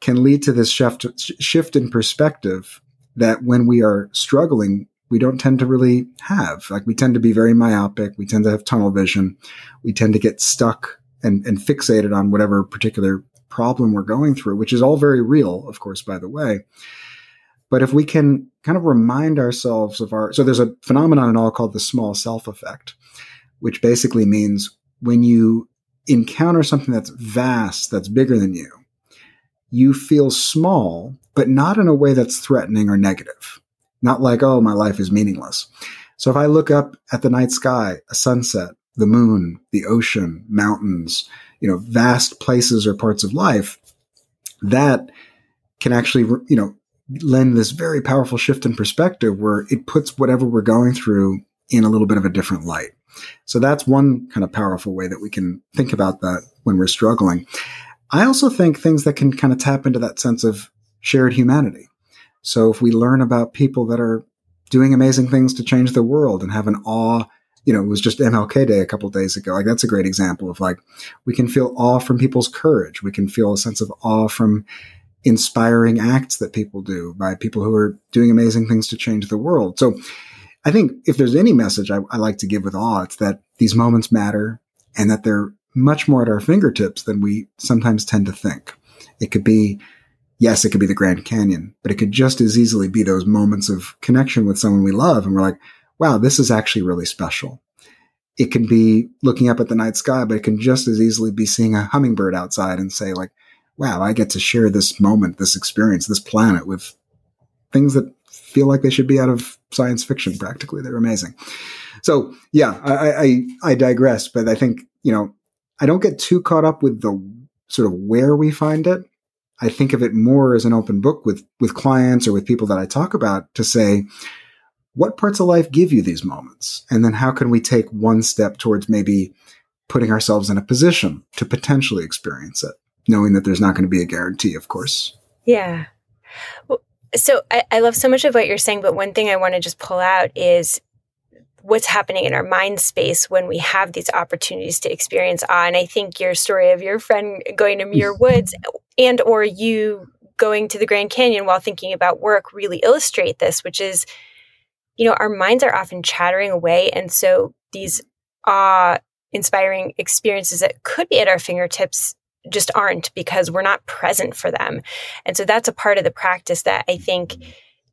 can lead to this shift, shift in perspective that when we are struggling, we don't tend to really have. Like we tend to be very myopic. We tend to have tunnel vision. We tend to get stuck and, and fixated on whatever particular problem we're going through, which is all very real, of course, by the way. But if we can kind of remind ourselves of our, so there's a phenomenon in all called the small self effect, which basically means when you encounter something that's vast, that's bigger than you, you feel small, but not in a way that's threatening or negative. Not like, oh, my life is meaningless. So if I look up at the night sky, a sunset, the moon, the ocean, mountains, you know, vast places or parts of life, that can actually, you know, lend this very powerful shift in perspective where it puts whatever we're going through in a little bit of a different light. So that's one kind of powerful way that we can think about that when we're struggling. I also think things that can kind of tap into that sense of shared humanity. So if we learn about people that are doing amazing things to change the world and have an awe, you know, it was just MLK Day a couple days ago. Like that's a great example of like we can feel awe from people's courage. We can feel a sense of awe from inspiring acts that people do by people who are doing amazing things to change the world. So I think if there's any message I, I like to give with awe, it's that these moments matter and that they're much more at our fingertips than we sometimes tend to think. It could be, yes, it could be the Grand Canyon, but it could just as easily be those moments of connection with someone we love. And we're like, wow, this is actually really special. It can be looking up at the night sky, but it can just as easily be seeing a hummingbird outside and say like, wow, I get to share this moment, this experience, this planet with things that feel like they should be out of science fiction practically. They're amazing. So yeah, I, I, I digress, but I think, you know, I don't get too caught up with the sort of where we find it. I think of it more as an open book with, with clients or with people that I talk about to say, what parts of life give you these moments? And then how can we take one step towards maybe putting ourselves in a position to potentially experience it, knowing that there's not going to be a guarantee, of course. Yeah. Well, so I, I love so much of what you're saying, but one thing I want to just pull out is what's happening in our mind space when we have these opportunities to experience awe. And I think your story of your friend going to Muir mm. Woods and or you going to the Grand Canyon while thinking about work really illustrate this, which is, you know, our minds are often chattering away. And so these awe inspiring experiences that could be at our fingertips just aren't because we're not present for them. And so that's a part of the practice that I think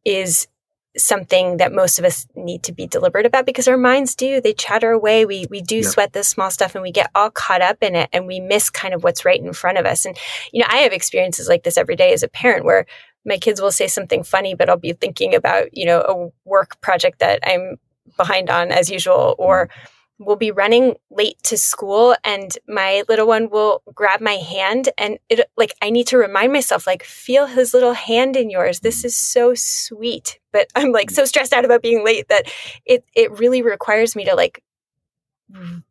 is something that most of us need to be deliberate about because our minds do. They chatter away. We we do yeah. sweat this small stuff and we get all caught up in it and we miss kind of what's right in front of us. And you know i have experiences like this every day as a parent where my kids will say something funny but i'll be thinking about you know a work project that i'm behind on as usual or mm-hmm will be running late to school and my little one will grab my hand and it like I need to remind myself like feel his little hand in yours. This is so sweet. But I'm like so stressed out about being late that it it really requires me to like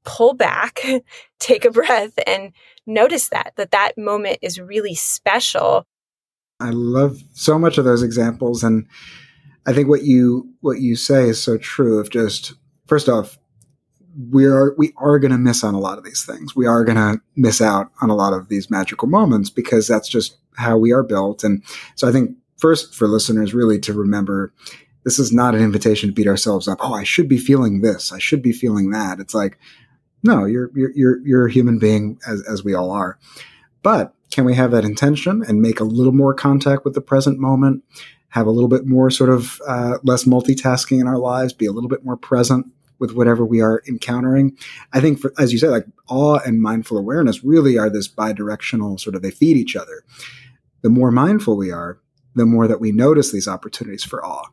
pull back take a breath and notice that that that moment is really special. I love so much of those examples and I think what you what you say is so true of just first off we are we are going to miss on a lot of these things. We are going to miss out on a lot of these magical moments because that's just how we are built. And so I think first for listeners really to remember this is not an invitation to beat ourselves up. Oh, I should be feeling this. I should be feeling that. It's like No, you're you're you're, a human being as as we all are. But can we have that intention and make a little more contact with the present moment? Have a little bit more sort of uh, less multitasking in our lives, be a little bit more present with whatever we are encountering. I think, for, as you said, like awe and mindful awareness really are this bi-directional sort of, they feed each other. The more mindful we are, the more that we notice these opportunities for awe.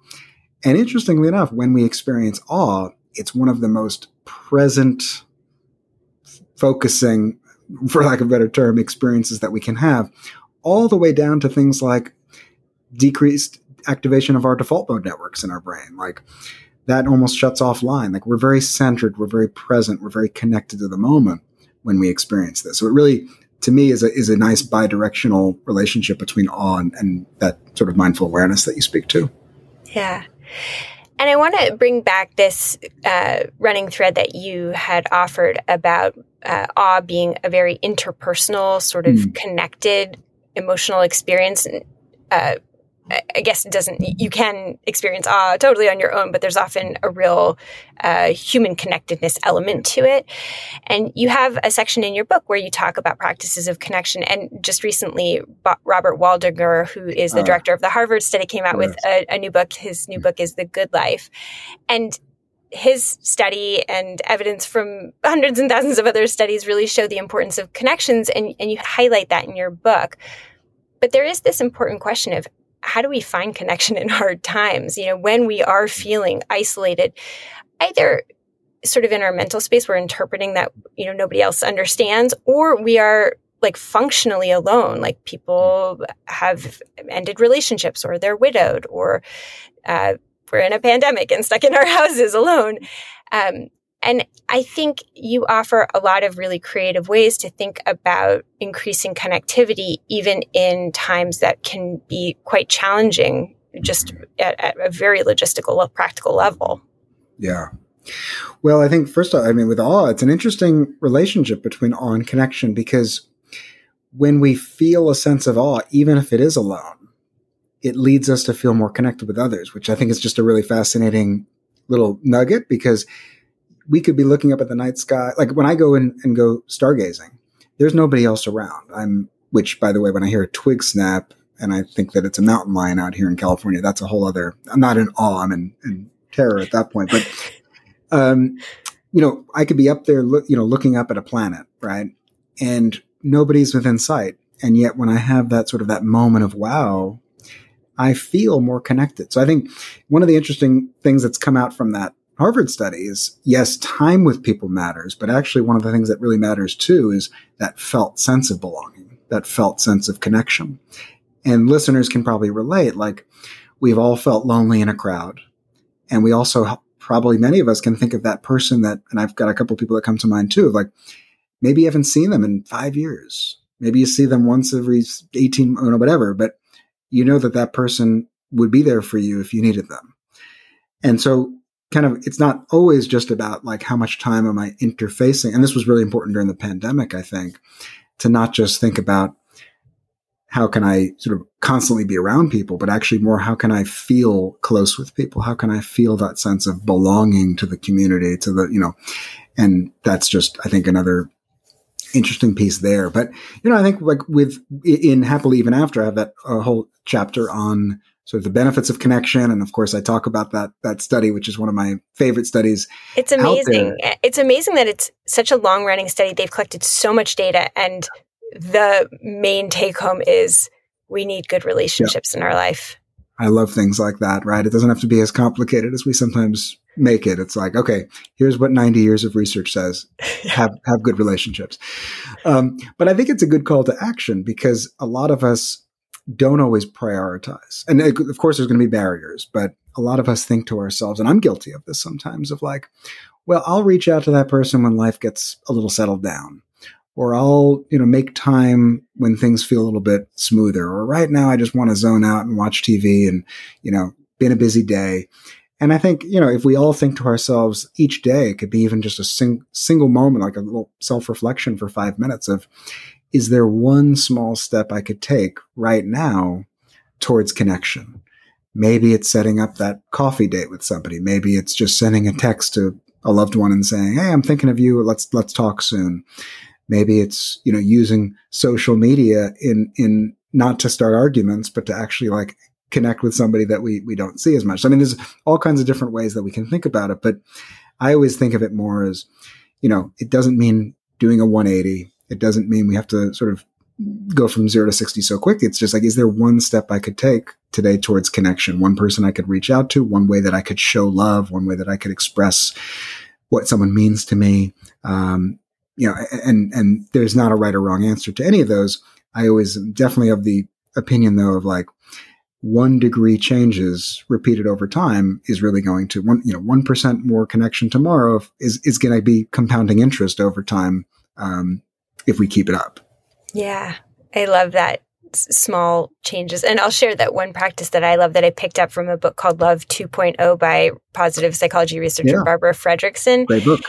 And interestingly enough, when we experience awe, it's one of the most present, focusing, for lack of a better term, experiences that we can have, all the way down to things like decreased activation of our default mode networks in our brain. Like that almost shuts off line. Like we're very centered, we're very present, we're very connected to the moment when we experience this. So it really, to me, is a, is a nice bi-directional relationship between awe and, and that sort of mindful awareness that you speak to. Yeah. And I want to bring back this uh, running thread that you had offered about uh, awe being a very interpersonal, sort of mm. connected emotional experience. Uh, I guess it doesn't, you can experience awe totally on your own, but there's often a real uh, human connectedness element to it. And you have a section in your book where you talk about practices of connection. And just recently, Robert Waldinger, who is the uh, director of the Harvard study, came out yes. with a, a new book. His new book is The Good Life. And his study and evidence from hundreds and thousands of other studies really show the importance of connections, and, and you highlight that in your book. But there is this important question of how do we find connection in hard times? You know, when we are feeling isolated, either sort of in our mental space, we're interpreting that, you know, nobody else understands, or we are like functionally alone. Like people have ended relationships or they're widowed or uh, we're in a pandemic and stuck in our houses alone. Um, and I think you offer a lot of really creative ways to think about increasing connectivity, even in times that can be quite challenging, just at, at a very logistical, practical level. Yeah. Well, I think first all, I mean, with awe, it's an interesting relationship between awe and connection because when we feel a sense of awe, even if it is alone, it leads us to feel more connected with others, which I think is just a really fascinating little nugget because we could be looking up at the night sky. Like when I go in and go stargazing, there's nobody else around. I'm, which by the way, when I hear a twig snap and I think that it's a mountain lion out here in California, that's a whole other, I'm not in awe, I'm in, in terror at that point. But, um, you know, I could be up there, you know, looking up at a planet, right? And nobody's within sight. And yet when I have that sort of that moment of wow, I feel more connected. So I think one of the interesting things that's come out from that Harvard studies, yes, time with people matters, but actually one of the things that really matters too is that felt sense of belonging, that felt sense of connection. And listeners can probably relate. Like we've all felt lonely in a crowd. And we also probably many of us can think of that person that, and I've got a couple people that come to mind too, like maybe you haven't seen them in five years. Maybe you see them once every 18, or whatever, but you know that that person would be there for you if you needed them. And so kind of it's not always just about like how much time am I interfacing. And this was really important during the pandemic, I think, to not just think about how can I sort of constantly be around people, but actually more how can I feel close with people? How can I feel that sense of belonging to the community, to the, you know, and that's just, I think, another interesting piece there. But, you know, I think like with in Happily Even After, I have that a whole chapter on sort of the benefits of connection. And of course, I talk about that that study, which is one of my favorite studies. It's amazing. It's amazing that it's such a long running study. They've collected so much data, and the main take home is we need good relationships in our life. I love things like that, right? It doesn't have to be as complicated as we sometimes make it. It's like, okay, here's what 90 years of research says: have have good relationships. Um, but I think it's a good call to action because a lot of us don't always prioritize. And uh, of course, there's going to be barriers, but a lot of us think to ourselves, and I'm guilty of this sometimes, of like, well, I'll reach out to that person when life gets a little settled down. Or I'll, you know, make time when things feel a little bit smoother. Or right now, I just want to zone out and watch TV and, you know, been a busy day. And I think, you know, if we all think to ourselves each day, it could be even just a sing- single moment, like a little self reflection for five minutes of, is there one small step I could take right now towards connection? Maybe it's setting up that coffee date with somebody. Maybe it's just sending a text to a loved one and saying, "Hey, I'm thinking of you. Let's let's talk soon." Maybe it's you know using social media in in not to start arguments, but to actually like connect with somebody that we we don't see as much. I mean, there's all kinds of different ways that we can think about it, but I always think of it more as, you know, it doesn't mean doing a 180. It doesn't mean we have to sort of go from zero to 60 so quick. It's just like, is there one step I could take today towards connection? One person I could reach out to, one way that I could show love, one way that I could express what someone means to me. Um, you know, and, and there's not a right or wrong answer to any of those. I always definitely have the opinion though of like, one degree changes repeated over time is really going to one you know one percent more connection tomorrow is is going to be compounding interest over time um, if we keep it up. Yeah, I love that small changes. And I'll share that one practice that I love that I picked up from a book called Love 2.0 by positive psychology researcher yeah. Barbara Fredrickson. Great book.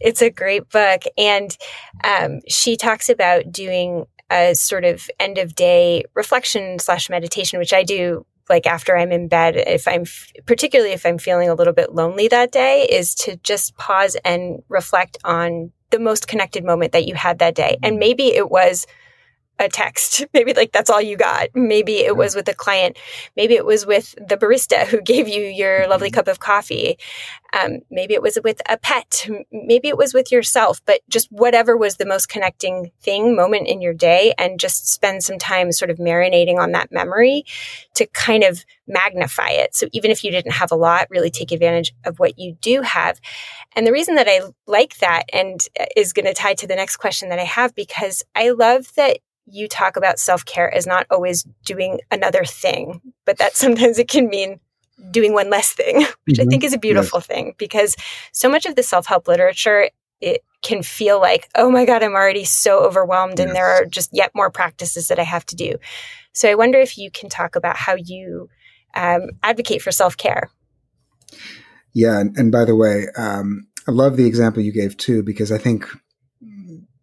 It's a great book. And um, she talks about doing a sort of end of day reflection slash meditation, which I do like after I'm in bed, if I'm particularly if I'm feeling a little bit lonely that day, is to just pause and reflect on the most connected moment that you had that day. And maybe it was a text. Maybe like that's all you got. Maybe it was with a client. Maybe it was with the barista who gave you your lovely mm-hmm. cup of coffee. Um, maybe it was with a pet. Maybe it was with yourself, but just whatever was the most connecting thing, moment in your day, and just spend some time sort of marinating on that memory to kind of magnify it. So even if you didn't have a lot, really take advantage of what you do have. And the reason that I like that and uh, is going to tie to the next question that I have, because I love that you talk about self care as not always doing another thing, but that sometimes it can mean doing one less thing, which mm-hmm. I think is a beautiful yes. thing because so much of the self help literature, it can feel like, oh my God, I'm already so overwhelmed yes. and there are just yet more practices that I have to do. So I wonder if you can talk about how you um, advocate for self care. Yeah. And, and, by the way, um, I love the example you gave too, because I think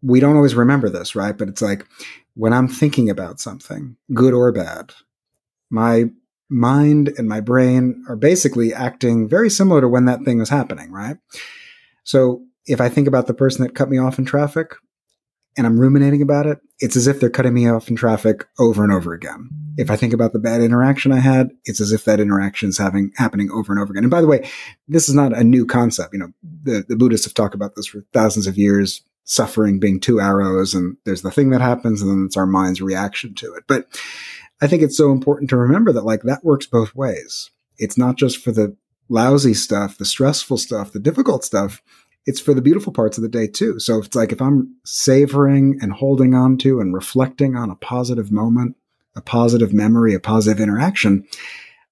we don't always remember this, right? But it's like when I'm thinking about something, good or bad, my mind and my brain are basically acting very similar to when that thing was happening, right? So if I think about the person that cut me off in traffic and I'm ruminating about it, it's as if they're cutting me off in traffic over and over again. If I think about the bad interaction I had, it's as if that interaction is having happening over and over again. And by the way, this is not a new concept. You know, the, the Buddhists have talked about this for thousands of years suffering being two arrows and there's the thing that happens and then it's our mind's reaction to it. But I think it's so important to remember that like that works both ways. It's not just for the lousy stuff, the stressful stuff, the difficult stuff. It's for the beautiful parts of the day too. So it's like if I'm savoring and holding on to and reflecting on a positive moment, a positive memory, a positive interaction,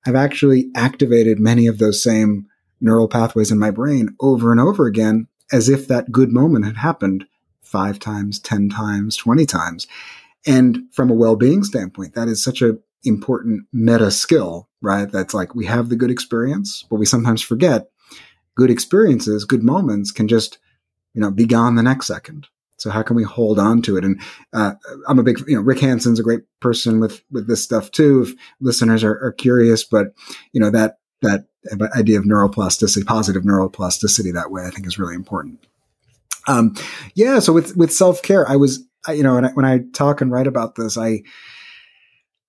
I've actually activated many of those same neural pathways in my brain over and over again as if that good moment had happened five times, 10 times, 20 times. And from a well-being standpoint, that is such a important meta skill, right? That's like we have the good experience, but we sometimes forget good experiences, good moments can just, you know, be gone the next second. So how can we hold on to it? And uh, I'm a big, you know, Rick Hanson's a great person with with this stuff too. If listeners are, are curious, but you know that that idea of neuroplasticity, positive neuroplasticity that way, I think is really important. Um, yeah. So with, with self care, I was, I, you know, when I, when I talk and write about this, I,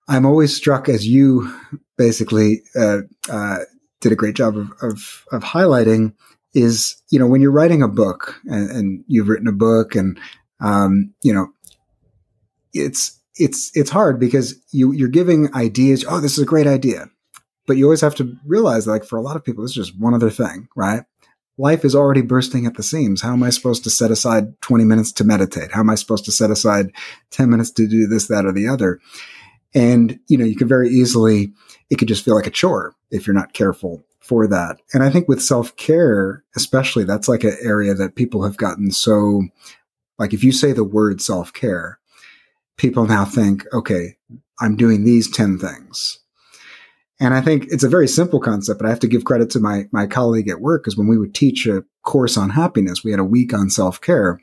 I'm always struck as you basically, uh, uh, did a great job of, of, of, highlighting is, you know, when you're writing a book and, and you've written a book and, um, you know, it's, it's, it's hard because you, you're giving ideas. Oh, this is a great idea. But you always have to realize, like, for a lot of people, it's just one other thing, right? Life is already bursting at the seams. How am I supposed to set aside 20 minutes to meditate? How am I supposed to set aside 10 minutes to do this, that, or the other? And, you know, you could very easily, it could just feel like a chore if you're not careful for that. And I think with self care, especially, that's like an area that people have gotten so, like, if you say the word self care, people now think, okay, I'm doing these 10 things. And I think it's a very simple concept, but I have to give credit to my, my colleague at work because when we would teach a course on happiness, we had a week on self care.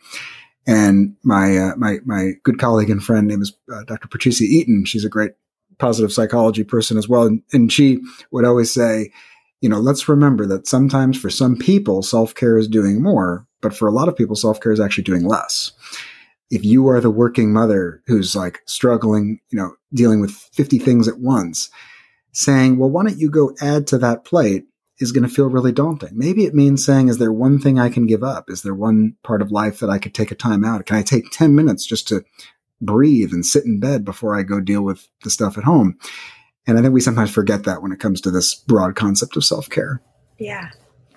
And my, uh, my, my good colleague and friend name is uh, Dr. Patricia Eaton. She's a great positive psychology person as well. And, and she would always say, you know, let's remember that sometimes for some people, self care is doing more, but for a lot of people, self care is actually doing less. If you are the working mother who's like struggling, you know, dealing with 50 things at once, saying, well, why don't you go add to that plate is going to feel really daunting. Maybe it means saying, is there one thing I can give up? Is there one part of life that I could take a time out? Can I take 10 minutes just to breathe and sit in bed before I go deal with the stuff at home? And I think we sometimes forget that when it comes to this broad concept of self care. Yeah.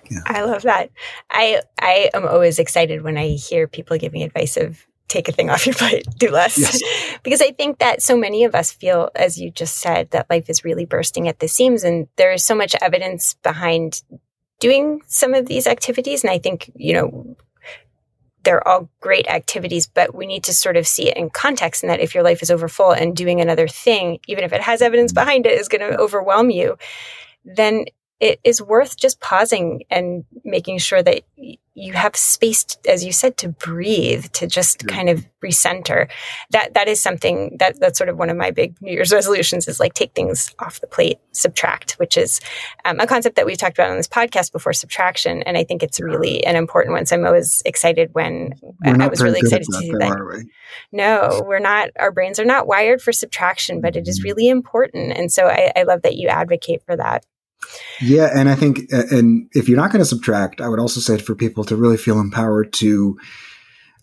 Yeah. I love that. I I am always excited when I hear people giving advice of take a thing off your plate, do less. Yes. because I think that so many of us feel, as you just said, that life is really bursting at the seams. And there is so much evidence behind doing some of these activities. And I think, you know, they're all great activities, but we need to sort of see it in context and that if your life is overfull and doing another thing, even if it has evidence mm-hmm. behind it, is going to overwhelm you, then it is worth just pausing and making sure that you have space, to, as you said, to breathe, to just kind of recenter. That that is something that that's sort of one of my big New Year's resolutions is like take things off the plate, subtract, which is um, a concept that we've talked about on this podcast before, subtraction, and I think it's really an important one. So I'm always excited when I was really excited to do that. We? No, we're not. Our brains are not wired for subtraction, but it is mm-hmm. really important, and so I, I love that you advocate for that. Yeah, and I think, and if you're not going to subtract, I would also say for people to really feel empowered to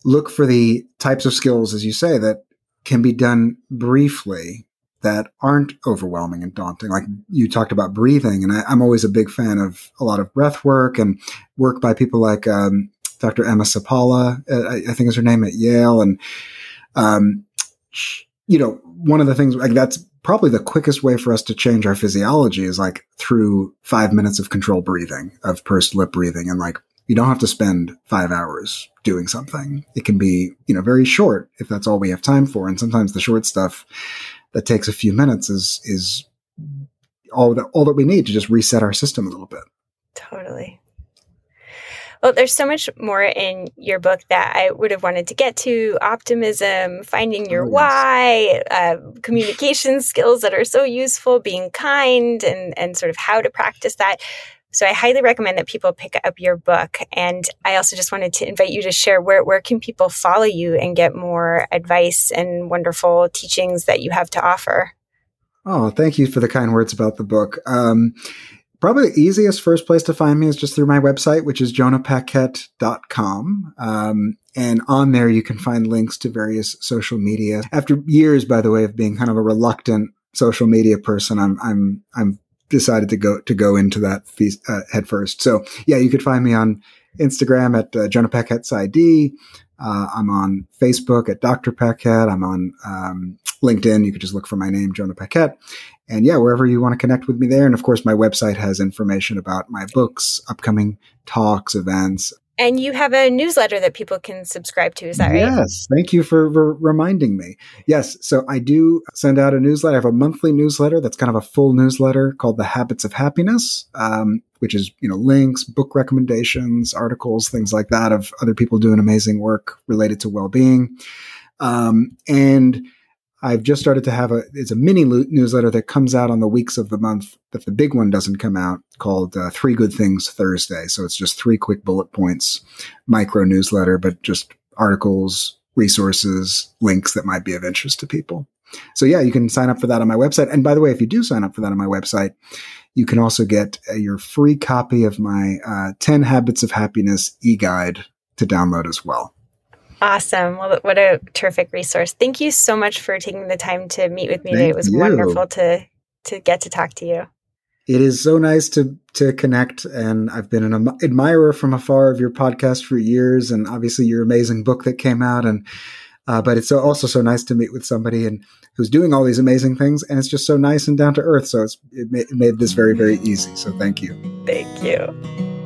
look for the types of skills, as you say, that can be done briefly that aren't overwhelming and daunting. Like you talked about breathing, and I, am always a big fan of a lot of breath work and work by people like um, Dr. Emma Seppala, uh, I, I, think is her name at Yale, and um, you know, one of the things like that's probably the quickest way for us to change our physiology is like through five minutes of controlled breathing, of pursed lip breathing. And like, you don't have to spend five hours doing something. It can be, you know, very short if that's all we have time for. And sometimes the short stuff that takes a few minutes is, is all that, all that we need to just reset our system a little bit. Totally. Well, there's so much more in your book that I would have wanted to get to optimism, finding your oh, yes. why, uh, communication skills that are so useful, being kind, and, and sort of how to practice that. So I highly recommend that people pick up your book. And I also just wanted to invite you to share where, where can people follow you and get more advice and wonderful teachings that you have to offer? Oh, thank you for the kind words about the book. Um, Probably the easiest first place to find me is just through my website, which is jonahpaquette.com. Um, and on there, you can find links to various social media. After years, by the way, of being kind of a reluctant social media person, I'm, I'm, I'm decided to go, to go into that feast, uh, head first. So yeah, you could find me on Instagram at uh, Jonah Paquette's ID. Uh, I'm on Facebook at Dr. Paquette. I'm on um, LinkedIn. You could just look for my name, Jonah Paquette. And yeah, wherever you want to connect with me there. And of course, my website has information about my books, upcoming talks, events. And you have a newsletter that people can subscribe to. Is that right? Yes. Thank you for, for, reminding me. Yes. So I do send out a newsletter. I have a monthly newsletter that's kind of a full newsletter called The Habits of Happiness, um, which is, you know, links, book recommendations, articles, things like that of other people doing amazing work related to well being. Um, and I've just started to have a it's a mini newsletter that comes out on the weeks of the month that the big one doesn't come out called uh, Three Good Things Thursday. So it's just three quick bullet points, micro newsletter, but just articles, resources, links that might be of interest to people. So yeah, you can sign up for that on my website. And by the way, if you do sign up for that on my website, you can also get uh, your free copy of my uh, 10 Habits of Happiness e-guide to download as well. Awesome. Well, what a terrific resource. Thank you so much for taking the time to meet with me Thank today. It was you. wonderful to to get to talk to you. It is so nice to to connect and I've been an admirer from afar of your podcast for years and obviously your amazing book that came out and uh, but it's also so nice to meet with somebody and who's doing all these amazing things and it's just so nice and down to earth so it's it made, it made this very very easy so thank you thank you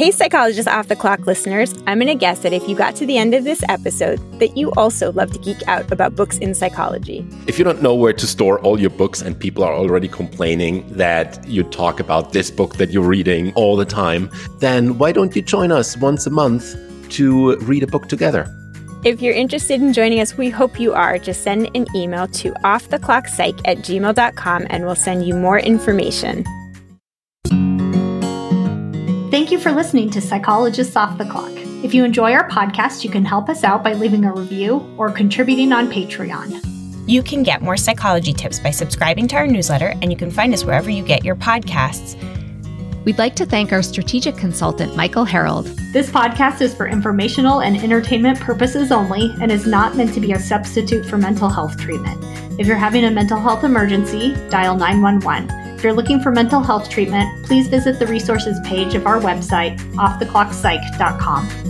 Hey, Psychologist Off the Clock listeners, I'm going to guess that if you got to the end of this episode, that you also love to geek out about books in psychology. If you don't know where to store all your books and people are already complaining that you talk about this book that you're reading all the time, then why don't you join us once a month to read a book together? If you're interested in joining us, we hope you are. Just send an email to offtheclockpsych at gmail.com and we'll send you more information. Thank you for listening to Psychologists Off the Clock. If you enjoy our podcast, you can help us out by leaving a review or contributing on Patreon. You can get more psychology tips by subscribing to our newsletter, and you can find us wherever you get your podcasts. We'd like to thank our strategic consultant, Michael Harold. This podcast is for informational and entertainment purposes only and is not meant to be a substitute for mental health treatment. If you're having a mental health emergency, dial 911. If you're looking for mental health treatment, please visit the resources page of our website, offtheclockpsych.com.